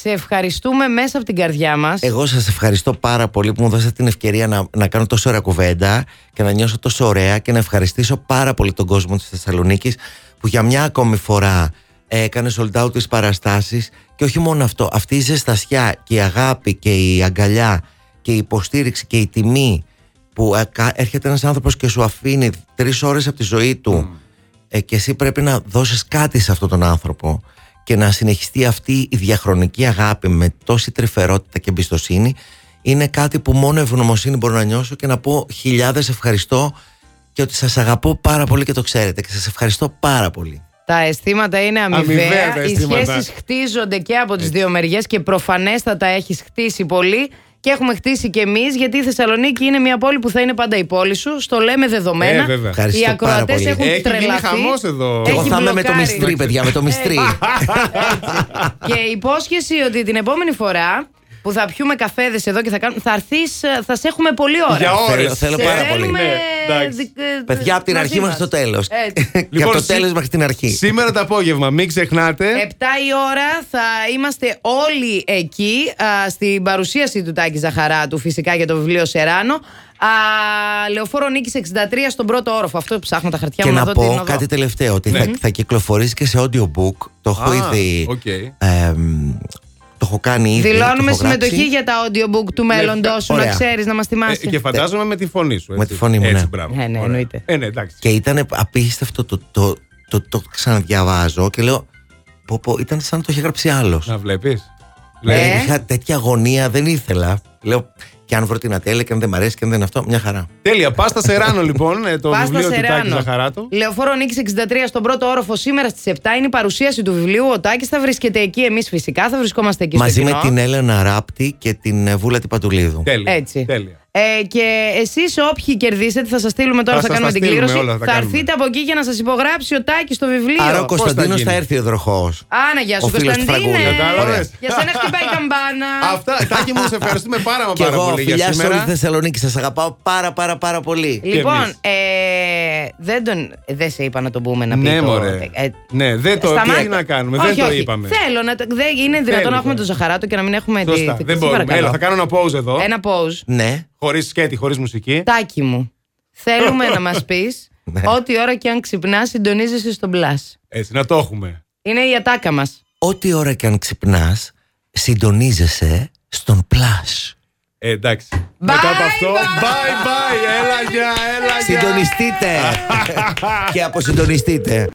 Speaker 2: σε ευχαριστούμε μέσα από την καρδιά μας.
Speaker 3: Εγώ σας ευχαριστώ πάρα πολύ που μου δώσατε την ευκαιρία να, να κάνω τόσο ωραία κουβέντα και να νιώσω τόσο ωραία και να ευχαριστήσω πάρα πολύ τον κόσμο της Θεσσαλονίκης που για μια ακόμη φορά έκανε sold out τις παραστάσεις και όχι μόνο αυτό, αυτή η ζεστασιά και η αγάπη και η αγκαλιά και η υποστήριξη και η τιμή που ε, κα- έρχεται ένας άνθρωπος και σου αφήνει τρεις ώρες από τη ζωή του ε, και εσύ πρέπει να δώσεις κάτι σε αυτόν τον άνθρωπο και να συνεχιστεί αυτή η διαχρονική αγάπη με τόση τρυφερότητα και εμπιστοσύνη είναι κάτι που μόνο ευγνωμοσύνη μπορώ να νιώσω και να πω χιλιάδες ευχαριστώ και ότι σας αγαπώ πάρα πολύ και το ξέρετε και σας ευχαριστώ πάρα πολύ.
Speaker 2: Τα αισθήματα είναι
Speaker 1: Αμοιβαία
Speaker 2: αμοιβαία.
Speaker 1: τα
Speaker 2: Οι
Speaker 1: αισθήματα.
Speaker 2: σχέσεις χτίζονται και από τις δύο μεριές και προφανέστατα έχεις χτίσει πολύ. Και έχουμε χτίσει και εμείς, γιατί η Θεσσαλονίκη είναι μια πόλη που θα είναι πάντα η πόλη σου. Στο λέμε δεδομένα.
Speaker 1: Ε, βέβαια.
Speaker 3: Ευχαριστώ
Speaker 2: Οι
Speaker 3: πάρα
Speaker 2: ακροατές
Speaker 3: πολύ.
Speaker 2: έχουν
Speaker 1: Έχει γίνει
Speaker 2: τρελαθεί.
Speaker 1: χαμός εδώ.
Speaker 3: Και εγώ
Speaker 2: Έχει
Speaker 3: θα είμαι με το
Speaker 2: μπλοκάρει.
Speaker 3: μυστρή παιδιά, με το μυστρή. *laughs*
Speaker 2: και υπόσχεση ότι την επόμενη φορά που θα πιούμε καφέδες εδώ και θα κάνουμε. Θα έρθεις, θα σε έχουμε πολύ ώρα.
Speaker 1: Για ώρες.
Speaker 3: Θέλω- θέλω
Speaker 2: Σε
Speaker 3: πάρα πολύ.
Speaker 2: θέλουμε,
Speaker 1: Ναι, εντάξει.
Speaker 2: δι- ε,
Speaker 3: Παιδιά από την
Speaker 2: μαζί
Speaker 3: αρχή μέχρι
Speaker 2: μας.
Speaker 3: το τέλος.
Speaker 2: Έτσι. *laughs*
Speaker 3: Και
Speaker 1: Λοιπόν,
Speaker 3: από το
Speaker 1: σή-
Speaker 3: τέλος μέχρι την αρχή.
Speaker 1: Σήμερα το απόγευμα, μην ξεχνάτε.
Speaker 2: 7 η ώρα θα είμαστε όλοι εκεί α, στην παρουσίαση του Τάκη Ζαχαράτου φυσικά για το βιβλίο Σεράνο. Α, Λεωφόρο Νίκης 63 στον πρώτο όροφο. Αυτό ψάχνω τα χαρτιά
Speaker 3: Και
Speaker 2: μου να,
Speaker 3: να
Speaker 2: δω τι είναι
Speaker 3: πω
Speaker 2: εδώ.
Speaker 3: κάτι τελευταίο, ότι θα, θα κυκλοφορήσει και σε audiobook. Το έχω
Speaker 1: Α,
Speaker 3: ήδη.
Speaker 1: οκ.
Speaker 3: εμ, το έχω κάνει ήδη.
Speaker 2: Δηλώνουμε
Speaker 3: το έχω
Speaker 2: συμμετοχή
Speaker 3: γράψει.
Speaker 2: για τα audiobook του μέλλοντός σου, να
Speaker 3: ωραία.
Speaker 2: ξέρεις, να μας
Speaker 1: Ε,
Speaker 2: θυμάσαι.
Speaker 1: και φαντάζομαι με τη φωνή σου.
Speaker 3: Με
Speaker 1: έτσι.
Speaker 3: τη φωνή μου,
Speaker 1: Έτσι,
Speaker 3: ναι.
Speaker 1: μπράβο.
Speaker 2: Ναι, ναι,
Speaker 1: Ωραία.
Speaker 2: εννοείται.
Speaker 1: Ε, ναι, εντάξει.
Speaker 3: Και ήταν απίστευτο το, το, το, το, το ξαναδιαβάζω και λέω. Πω, πω, ήταν σαν να το είχε γράψει άλλος.
Speaker 1: Να βλέπεις.
Speaker 2: Ε.
Speaker 3: Είχα τέτοια αγωνία, δεν ήθελα. Λέω, και αν βρω την ατέλεια και αν δεν μ' αρέσει και αν δεν αυτό, μια χαρά.
Speaker 1: Τέλεια. Πάστα Σεράνο, λοιπόν, ε, το
Speaker 2: Πάστα
Speaker 1: βιβλίο του Τάκη
Speaker 2: Σεράνο.
Speaker 1: Ζαχαράτου.
Speaker 2: Λεωφόρο Νίκης 63 στον πρώτο όροφο σήμερα στις 7 είναι η παρουσίαση του βιβλίου. Ο Τάκης θα βρίσκεται εκεί. Εμείς φυσικά θα βρισκόμαστε εκεί
Speaker 3: Μαζί
Speaker 2: στο
Speaker 3: με
Speaker 2: κοινό.
Speaker 3: την Έλενα Ράπτη και την ε, Βούλα Τιπαντουλίδου.
Speaker 1: Τέλεια.
Speaker 2: Έτσι.
Speaker 1: Τέλεια.
Speaker 2: Ε, και εσείς όποιοι κερδίσετε, θα σας στείλουμε τώρα,
Speaker 1: Θα
Speaker 2: θα,
Speaker 1: σας
Speaker 2: κάνουμε
Speaker 1: τα
Speaker 2: την
Speaker 1: στείλουμε
Speaker 2: κλήρωση.
Speaker 1: όλα, θα
Speaker 2: θα
Speaker 1: κάνουμε.
Speaker 2: έρθετε από εκεί για να σας υπογράψει ο Τάκης το βιβλίο.
Speaker 3: Άρα ο
Speaker 1: Πώς θα
Speaker 3: Κωνσταντίνος
Speaker 1: γίνει;
Speaker 3: θα έρθει εδροχό.
Speaker 2: Άνα, γεια σου,
Speaker 3: Ο φίλος του
Speaker 2: Κωνσταντίνε.
Speaker 3: Φραγκούλη.
Speaker 1: Κατάλαβες.
Speaker 2: Για σένα χτυπάει η καμπάνα.
Speaker 1: Αυτά, Τάκη μου, σε ευχαριστούμε πάρα, μα
Speaker 3: Και
Speaker 1: πάρα
Speaker 3: εγώ,
Speaker 1: πολύ για
Speaker 3: φιλιά σε όλη
Speaker 1: σήμερα.
Speaker 3: τη Θεσσαλονίκη, σας αγαπάω πάρα πάρα πάρα πολύ.
Speaker 2: Λοιπόν,
Speaker 1: εμείς.
Speaker 2: ε, δεν, τον, δεν σε είπα να τον πούμε να πει
Speaker 1: Ναι,
Speaker 2: το...
Speaker 1: μωρέ.
Speaker 2: ε,
Speaker 1: Ναι, δεν το
Speaker 2: σταμάτα.
Speaker 1: τι να κάνουμε,
Speaker 2: όχι,
Speaker 1: δεν το
Speaker 2: όχι.
Speaker 1: είπαμε.
Speaker 2: Θέλω να το, δεν είναι δυνατόν
Speaker 1: Θέλει,
Speaker 2: να έχουμε
Speaker 1: θέλει.
Speaker 2: τον Ζαχαράτο και να μην έχουμε
Speaker 1: Σωστά,
Speaker 2: τη.
Speaker 1: δεν
Speaker 2: σε
Speaker 1: μπορούμε.
Speaker 2: παρακαλώ.
Speaker 1: Έλα, θα κάνω ένα pause εδώ.
Speaker 2: Ένα pause.
Speaker 3: Ναι.
Speaker 1: Χωρίς σκέτη, χωρίς μουσική.
Speaker 2: Τάκι μου. Θέλουμε να μας *laughs* πεις
Speaker 3: Ναι.
Speaker 2: ό,τι ώρα και αν ξυπνά, συντονίζεσαι στον μπλα.
Speaker 1: Έτσι, να το έχουμε.
Speaker 2: Είναι η ατάκα μας.
Speaker 3: Ό,τι ώρα και αν ξυπνάς, συντονίζεσαι στον Plus.
Speaker 1: Ε, εντάξει.
Speaker 2: Bye,
Speaker 1: Μετά από αυτό.
Speaker 2: bye.
Speaker 1: Bye bye. Έλα, γεια, έλα, γεια.
Speaker 3: Συντονιστείτε *laughs* και αποσυντονιστείτε.